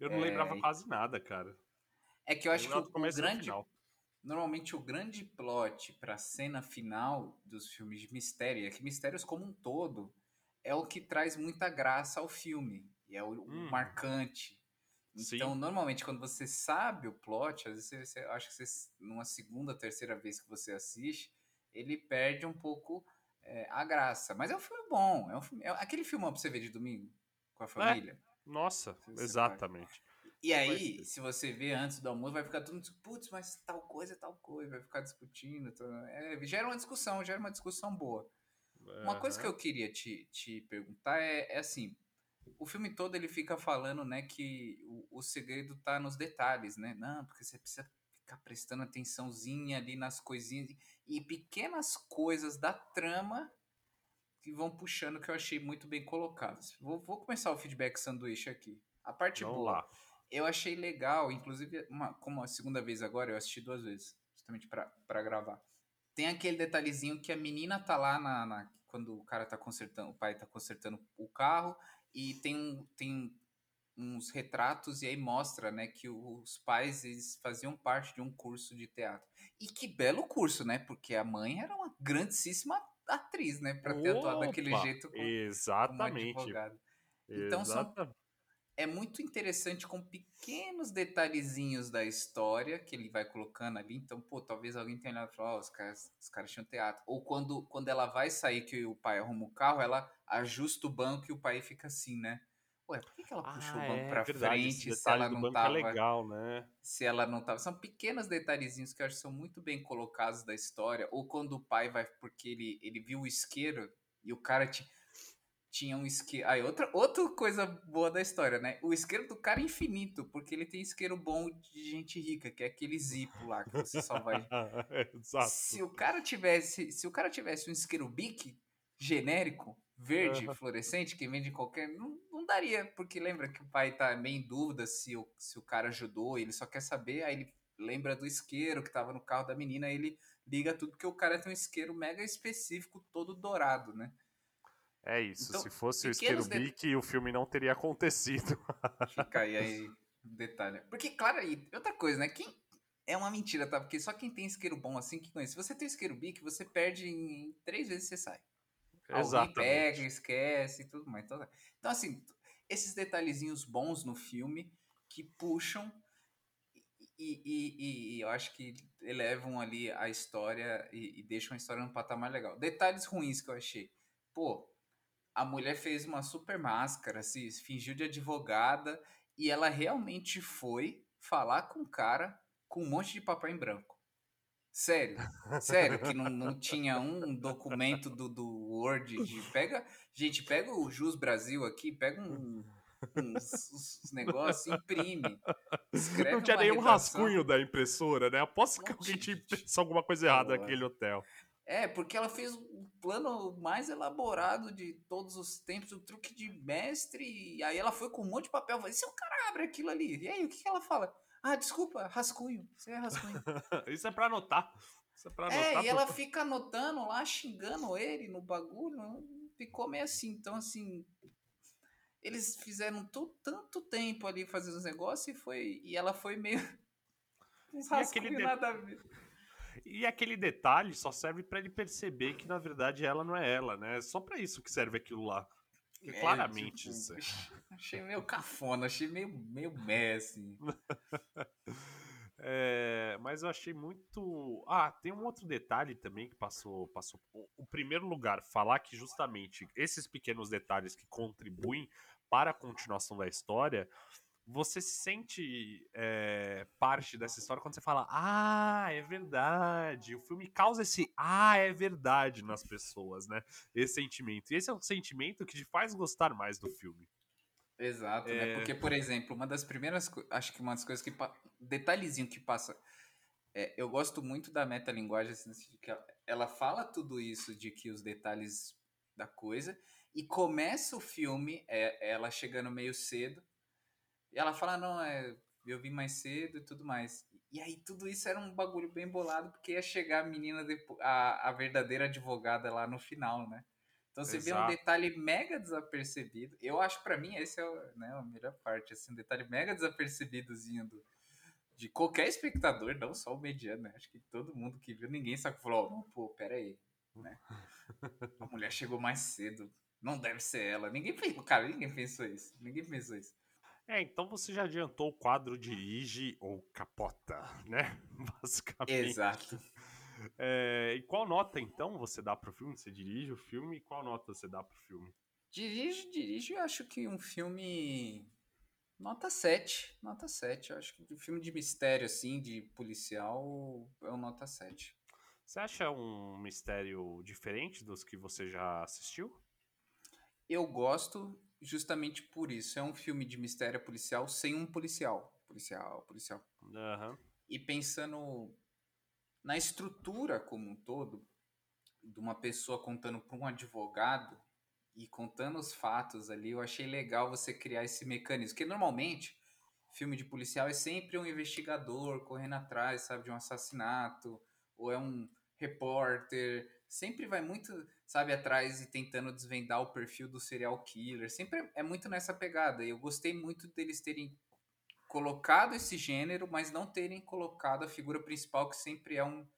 Eu não É, lembrava quase nada, cara. É que eu acho que lembrava do o, o grande. final. Normalmente o grande plot pra cena final dos filmes de mistério, é que mistérios como um todo, é o que traz muita graça ao filme. E é o, o Hum. marcante. Sim. Então, normalmente, quando você sabe o plot, às vezes você, você acha que você, numa segunda, terceira vez que você assiste, ele perde um pouco é, a graça. Mas é um filme bom. É um filme, é aquele filmão pra você ver de domingo com a família. Nossa, Você exatamente. E aí, se você vê antes do almoço, vai ficar todo mundo, putz, mas tal coisa é tal coisa, vai ficar discutindo. tá- é, gera uma discussão, gera uma discussão boa. Uma coisa que eu queria te, te perguntar é, é assim, o filme todo ele fica falando, né, que o, o segredo tá nos detalhes, né? Não, porque você precisa ficar prestando atençãozinha ali nas coisinhas e pequenas coisas da trama que vão puxando que eu achei muito bem colocadas. Vou, vou começar o feedback sanduíche aqui. A parte Vamos boa. lá. Eu achei legal, inclusive, uma, como a segunda vez agora, eu assisti duas vezes, justamente pra gravar. Tem aquele detalhezinho que a menina tá lá na, na- quando o cara tá consertando, o pai tá consertando o carro e tem, um- tem uns retratos e aí mostra, né, que os pais eles faziam parte de um curso de teatro. E que belo curso, né? Porque a mãe era uma grandíssima atriz, né, Pra ter atuado daquele jeito como Exatamente. Então são Exata- é muito interessante com pequenos detalhezinhos da história que ele vai colocando ali. Então, pô, talvez alguém tenha olhado e falado, ó, os caras, os caras tinham teatro. Ou quando, quando ela vai sair, que o pai arruma o carro, ela ajusta o banco e o pai fica assim, né? Ué, por que, que ela puxou Ah, o banco é pra verdade, frente se ela não banco tava. é legal, né? Se ela não tava. São pequenos detalhezinhos que eu acho que são muito bem colocados da história. Ou quando o pai vai, porque ele, ele viu o isqueiro e o cara ti- tinha um isqueiro. Aí, outra, outra coisa boa da história, né? O isqueiro do cara é infinito, porque ele tem isqueiro bom de gente rica, que é aquele zipo lá que você só vai. <laughs> Exato. Se o cara tivesse, se o cara tivesse um isqueiro Bic genérico, verde, Aham. fluorescente, que vende em qualquer, não, não daria, porque lembra que o pai tá meio em dúvida se o, se o cara ajudou, ele só quer saber, aí ele lembra do isqueiro que tava no carro da menina, aí ele liga tudo porque o cara tem um isqueiro mega específico, todo dourado, né? É isso. Então, Se fosse o Isqueiro det- Bic, o filme não teria acontecido. Fica aí, aí <laughs> detalhe. Porque, claro, aí, outra coisa, né? Quem. É uma mentira, tá? Porque só quem tem isqueiro bom assim que conhece. Se você tem isqueiro bic, você perde em três vezes você sai. Alguém Exatamente. pega, esquece e tudo mais. Então, então, assim, esses detalhezinhos bons no filme que puxam e, e- e- e eu acho que elevam ali a história e, e deixam a história num patamar legal. Detalhes ruins que eu achei. Pô, a mulher fez uma super máscara, se fingiu de advogada e ela realmente foi falar com o cara com um monte de papel em branco. Sério, sério, que não, não <laughs> tinha um documento do, do Word de. Pega. Gente, pega o Jus Brasil aqui, pega um, uns, uns negócios, imprime. Escreve não tinha nenhum redação. rascunho da impressora, né? Aposto que alguém tinha impresso alguma coisa errada naquele hotel. É, porque ela fez o plano mais elaborado de todos os tempos, o truque de mestre, e aí ela foi com um monte de papel. E se o cara abre aquilo ali? E aí, o que, que ela fala? Ah, desculpa, rascunho. Isso é rascunho. <laughs> Isso é pra anotar. Isso é pra anotar. é, e ela fica anotando lá, xingando ele no bagulho. Ficou meio assim. Então, assim. Eles fizeram tanto tempo ali fazendo os negócios e foi. E ela foi meio. <laughs> E aquele rascunhos de- nada a ver. E aquele detalhe só serve pra ele perceber que, na verdade, ela não é ela, né? Só pra isso que serve aquilo lá. É, claramente tipo, isso é. <laughs> Achei meio cafona, achei meio, meio meh, assim. <laughs> É, mas eu achei muito. Ah, tem um outro detalhe também que passou. passou... O, o primeiro lugar, falar que justamente esses pequenos detalhes que contribuem para a continuação da história, você se sente é, parte dessa história quando você fala, ah, é verdade. O filme causa esse ah, é verdade nas pessoas, né? Esse sentimento. E esse é um sentimento que te faz gostar mais do filme. Exato, É. né? Porque, por exemplo, uma das primeiras. Acho que uma das coisas que. Detalhezinho que passa. é, eu gosto muito da metalinguagem, assim, sentido que ela, ela fala tudo isso de que os detalhes da coisa. E começa o filme, é, ela chegando meio cedo. E ela fala, não, é. Eu vim mais cedo e tudo mais. E aí tudo isso era um bagulho bem bolado, porque ia chegar a menina, a, a verdadeira advogada lá no final, né? Então você vê um Exato. detalhe mega desapercebido. Eu acho pra mim esse é o, né, a melhor parte, assim, um detalhe mega desapercebidozinho do, de qualquer espectador, não só o mediano, né? Acho que todo mundo que viu, ninguém só falou, oh, pô, pera aí, né? <laughs> A mulher chegou mais cedo, não deve ser ela. Ninguém pensou, <laughs> cara, ninguém pensou isso. Ninguém pensou isso. É, então você já adiantou o quadro dirige ou capota, né? <laughs> Basicamente. Exato. É, e qual nota então você dá pro filme? Você dirige o filme e qual nota você dá pro filme? Dirige, dirige, eu acho que um filme. Nota 7. Nota 7. Eu acho que um filme de mistério, assim, de policial, é um nota 7. Você acha um mistério diferente dos que você já assistiu? Eu gosto justamente por isso. É um filme de mistério policial sem um policial. Policial, policial. Aham. E pensando na estrutura como um todo, de uma pessoa contando para um advogado e contando os fatos ali, eu achei legal você criar esse mecanismo. Porque normalmente, filme de policial é sempre um investigador correndo atrás, sabe, de um assassinato, ou é um repórter, sempre vai muito, sabe, atrás e tentando desvendar o perfil do serial killer. Sempre é muito nessa pegada. Eu gostei muito deles terem colocado esse gênero, mas não terem colocado a figura principal, que sempre é um,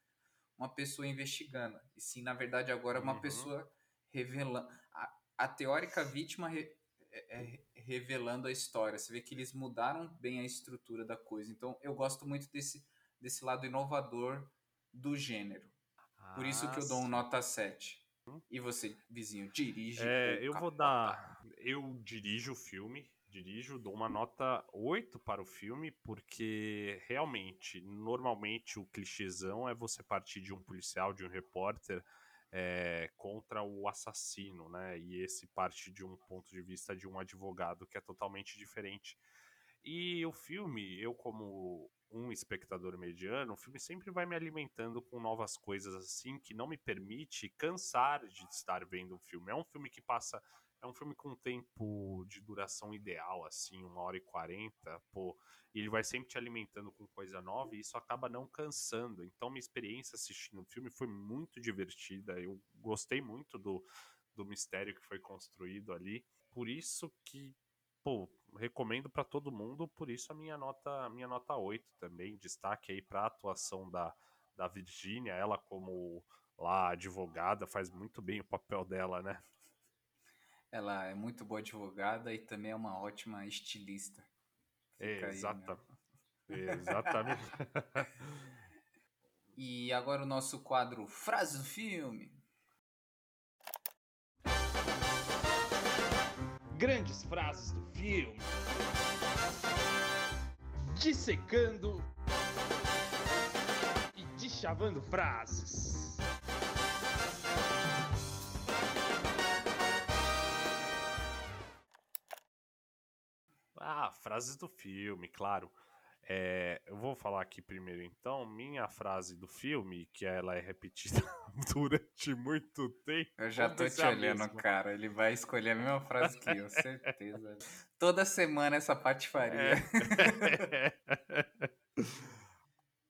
uma pessoa investigando. E sim, na verdade, agora é uma Uhum. pessoa revelando. A, a teórica vítima re- é- é revelando a história. Você vê que eles mudaram bem a estrutura da coisa. Então, eu gosto muito desse, desse lado inovador do gênero. Por isso que eu dou um Ah, nota 7. E você, vizinho, dirige. É, eu vou dar. Eu dirijo o filme, dirijo, dou uma nota 8 para o filme, porque realmente, normalmente o clichêzão é você partir de um policial, de um repórter é, contra o assassino, né? E esse parte de um ponto de vista de um advogado, que é totalmente diferente. E o filme, eu como um espectador mediano, o filme sempre vai me alimentando com novas coisas assim que não me permite cansar de estar vendo o filme. É um filme que passa, é um filme com um tempo de duração ideal, assim, uma hora e quarenta, pô, e ele vai sempre te alimentando com coisa nova e isso acaba não cansando. Então minha experiência assistindo o filme foi muito divertida, eu gostei muito do, do mistério que foi construído ali. Por isso que pô, recomendo para todo mundo, por isso a minha nota, minha nota 8 também, destaque aí para a atuação da, da Virgínia, ela como lá advogada faz muito bem o papel dela, né? Ela é muito boa advogada e também é uma ótima estilista. Fica aí, né? Exata, exatamente. <laughs> E agora o nosso quadro Frase do Filme. Grandes frases do filme. Dissecando e deschavando frases. Ah, frases do filme, claro. É, eu vou falar aqui primeiro, então, minha frase do filme, que ela é repetida <laughs> durante muito tempo. Eu já tô te é a olhando, mesma. cara. Ele vai escolher a mesma frase que eu, certeza. <laughs> Toda semana essa patifaria. É. <laughs>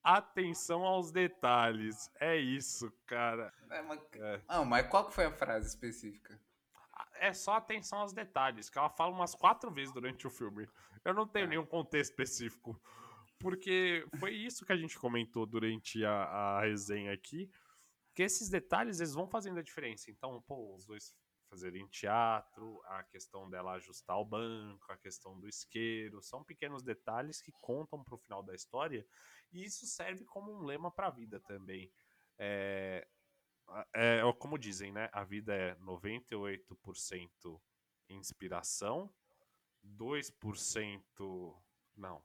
Atenção aos detalhes. É isso, cara. É, mas... É. Não, mas qual que foi a frase específica? É só atenção aos detalhes, que ela fala umas quatro vezes durante o filme. Eu não tenho Tá. nenhum contexto específico. Porque foi isso que a gente comentou durante a, a resenha aqui. Que esses detalhes, eles vão fazendo a diferença. Então, pô, os dois fazerem teatro, a questão dela ajustar o banco, a questão do isqueiro, são pequenos detalhes que contam pro final da história. E isso serve como um lema pra vida também. É, é, é como dizem, né? A vida é 98% inspiração, 2%. Não.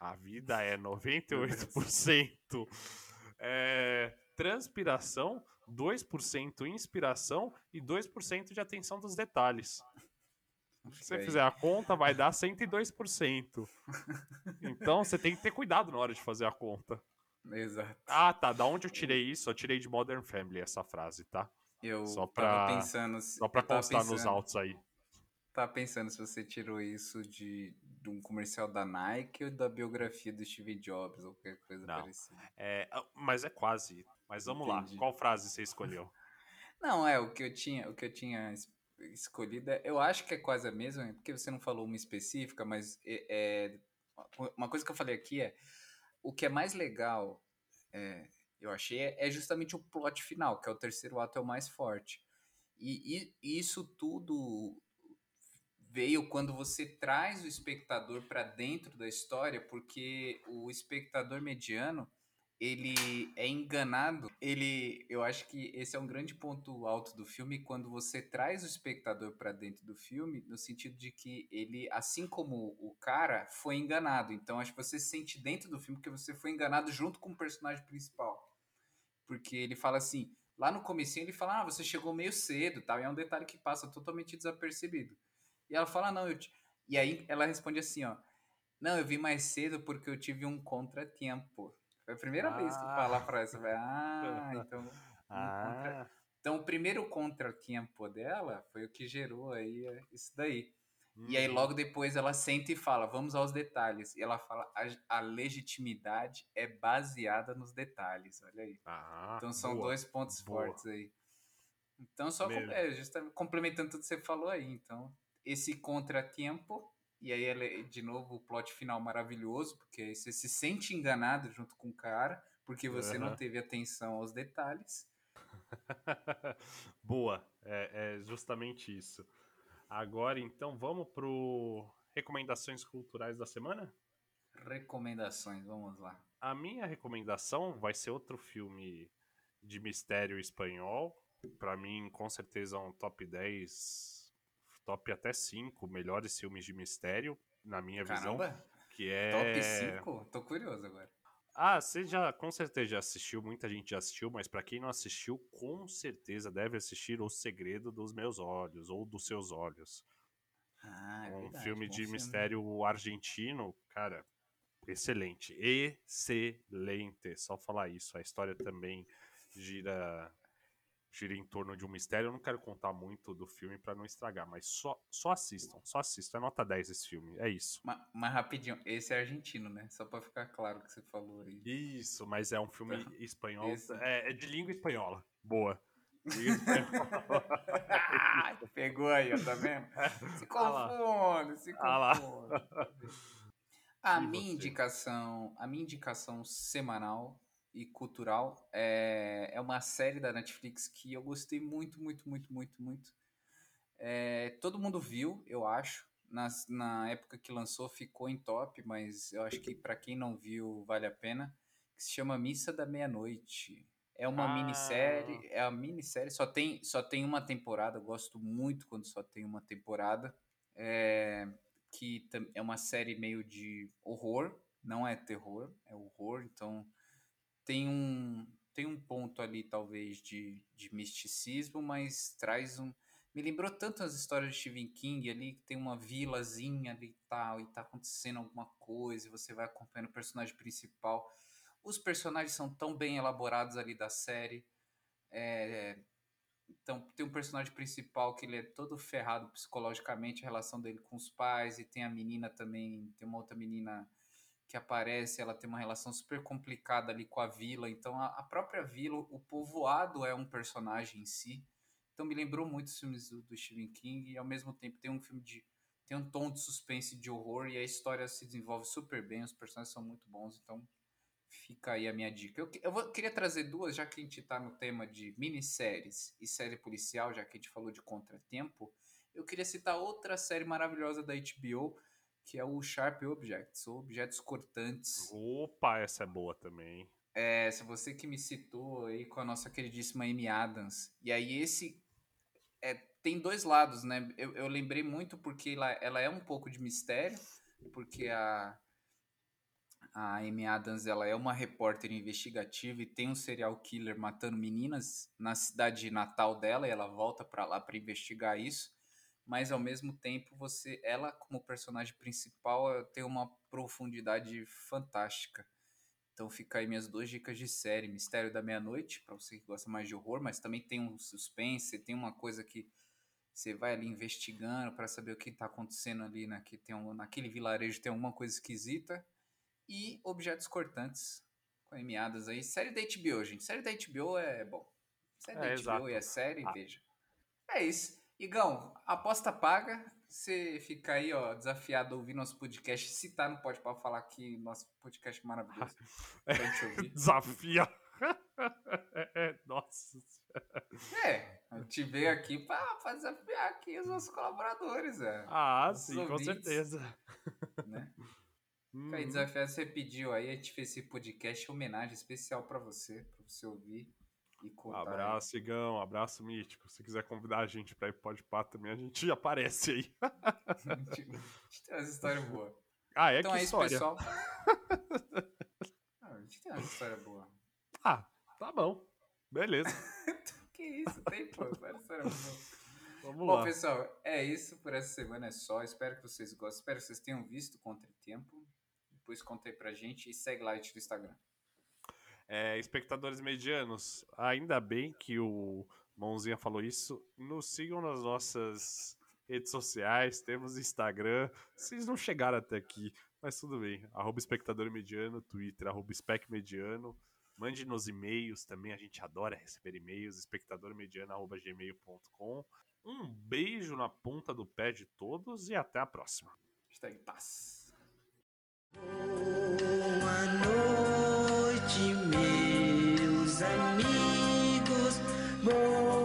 A vida é <laughs> 98% é, transpiração, 2% inspiração e 2% de atenção dos detalhes. Se você fizer a conta, vai dar 102%. Então você tem que ter cuidado na hora de fazer a conta. Exato. Ah, tá. Da onde eu tirei isso? Eu tirei de Modern Family essa frase, tá? Eu Só pra, pensando. só pra constar nos pensando- autos aí. Tava pensando se você tirou isso de, de um comercial da Nike ou da biografia do Steve Jobs ou qualquer coisa Não. parecida. É, ah, mas é quase. Mas vamos lá. Entendi. Qual frase você escolheu? <laughs> Não, é, o que eu tinha, o que eu tinha es- escolhido, é- eu acho que é quase a mesma, porque você não falou uma específica, mas é, é- uma coisa que eu falei aqui é, o que é mais legal, é, eu achei, é, é justamente o plot final, que é o terceiro ato é o mais forte. E, e isso tudo veio quando você traz o espectador para dentro da história, porque o espectador mediano ele é enganado. Ele, eu acho que esse é um grande ponto alto do filme quando você traz o espectador para dentro do filme, no sentido de que ele, assim como o cara, foi enganado. Então acho que você se sente dentro do filme porque você foi enganado junto com o personagem principal. Porque ele fala assim, lá no comecinho ele fala: "Ah, você chegou meio cedo", tal, e é um detalhe que passa totalmente desapercebido. E ela fala: "Não, eu te... E aí ela responde assim, ó: "Não, eu vim mais cedo porque eu tive um contratempo". Foi a primeira vez que eu falo a frase. Ah, <laughs> então. um Ah, contra- Então, o primeiro contratempo dela foi o que gerou aí é, isso daí. E aí, uhum. logo depois, ela senta e fala: Vamos aos detalhes. E ela fala: A, a legitimidade é baseada nos detalhes. Olha aí. Ah, Então, são boa, dois pontos boa. fortes aí. Então, só com, é, complementando tudo que você falou aí. Então, esse contratempo. E aí, ela, é, de novo, o plot final maravilhoso, porque aí você se sente enganado junto com o cara, porque você não Aham. teve atenção aos detalhes. <laughs> Boa, é, é justamente isso. Agora, então, vamos pro recomendações culturais da semana? Recomendações, vamos lá. A minha recomendação vai ser outro filme de mistério espanhol. Pra mim, com certeza, um top 10, top até 5 melhores filmes de mistério, na minha visão. Caramba, Que é. top 5? Tô curioso agora. Ah, você já, com certeza já assistiu, muita gente já assistiu, mas pra quem não assistiu, com certeza deve assistir O Segredo dos Meus Olhos, ou dos Seus Olhos. Ah, é um verdade, filme de mistério argentino, cara, excelente, excelente. Só falar isso, a história também gira gira em torno de um mistério. Eu não quero contar muito do filme pra não estragar, mas só, só assistam, só assistam. É nota 10 esse filme, é isso. Mas, mas rapidinho, esse é argentino, né? Só pra ficar claro o que você falou aí. Isso, mas é um filme <laughs> espanhol, Esse- é, é de língua espanhola. Boa. <laughs> Espanhola. Ah, <laughs> pegou aí, ó, tá vendo? Se Ah lá. confunde, se Ah confunde. A minha indicação, a minha indicação semanal e cultural é, é uma série da Netflix que eu gostei muito, muito, muito, muito, muito. É, todo mundo viu, eu acho. Nas- na época que lançou ficou em top, mas eu acho que pra quem não viu vale a pena. Que se chama Missa da Meia-Noite. É uma Ah. minissérie, é uma minissérie, só tem, só tem uma temporada, eu gosto muito quando só tem uma temporada. É, que é uma série meio de horror, não é terror, é horror, então tem um, tem um ponto ali, talvez, de, de misticismo, mas traz um. Me lembrou tanto as histórias de Stephen King ali, que tem uma vilazinha ali e tal, e tá acontecendo alguma coisa, e você vai acompanhando o personagem principal. Os personagens são tão bem elaborados ali da série. é, então, tem um personagem principal que ele é todo ferrado psicologicamente, a relação dele com os pais, e tem a menina também, tem uma outra menina que aparece, ela tem uma relação super complicada ali com a vila. Então, a, a própria vila, o povoado é um personagem em si. Então, me lembrou muito os filmes do, do Stephen King, e ao mesmo tempo tem um filme de. tem um tom de suspense de horror, e a história se desenvolve super bem, os personagens são muito bons, então fica aí a minha dica. Eu, eu vou- queria trazer duas, já que a gente tá no tema de minisséries e série policial, já que a gente falou de contratempo. Eu queria citar outra série maravilhosa da HBO, que é o Sharp Objects, ou Objetos Cortantes. Opa, essa é boa também. É, se você que me citou aí com a nossa queridíssima Amy Adams. E aí esse é, tem dois lados, né? Eu, eu lembrei muito porque ela, ela é um pouco de mistério, porque a, a Amy Adams ela é uma repórter investigativa e tem um serial killer matando meninas na cidade natal dela e ela volta pra lá para investigar isso. Mas ao mesmo tempo você, ela como personagem principal ela tem uma profundidade fantástica. Então fica aí minhas duas dicas de série. Mistério da Meia-Noite, pra você que gosta mais de horror, mas também tem um suspense, tem uma coisa que você vai ali investigando pra saber o que tá acontecendo ali, né? Que tem um, naquele vilarejo tem alguma coisa esquisita. E Objetos Cortantes, com emiadas aí. Série da HBO, gente. Série da HBO é bom. Série É, da HBO exato. e é série, Ah. veja. É isso. Igão, aposta paga. Você fica aí, ó, desafiado a ouvir nosso podcast. Se tá, não pode para falar que nosso podcast é maravilhoso. <laughs> Pra gente ouvir. Desafia. <laughs> Nossa. É, eu te veio aqui pra, pra desafiar aqui os nossos colaboradores, é. Ah, Os sim, com ouvintes, certeza. Né? Fica aí desafiado, você pediu aí, a gente fez esse podcast em homenagem especial pra você, pra você ouvir. Abraço, Igão. Abraço, Mítico. Se quiser convidar a gente pra ir pode pá também, a gente <laughs> aparece aí. a gente tem umas histórias boas. Ah, é então que é isso, história. pessoal. <laughs> Ah, a gente tem umas histórias boas. Ah, tá bom. Beleza. <laughs> Que isso, tem, pô, várias histórias boas. Vamos Bom, lá. pessoal, é isso por essa semana, é só. Espero que vocês gostem. Espero que vocês tenham visto o Contratempo. Depois conta aí pra gente e segue lá a gente no Instagram. É, espectadores medianos, ainda bem que o Mãozinha falou isso. Nos sigam nas nossas redes sociais, temos Instagram. Vocês não chegaram até aqui, mas tudo bem. Arroba espectador mediano, Twitter, arroba spec mediano. Mande nos e-mails também, a gente adora receber e-mails, espectadormediano.gmail.com. Um beijo na ponta do pé de todos e até a próxima. Hashtag paz. Noite, meus amigos. Boa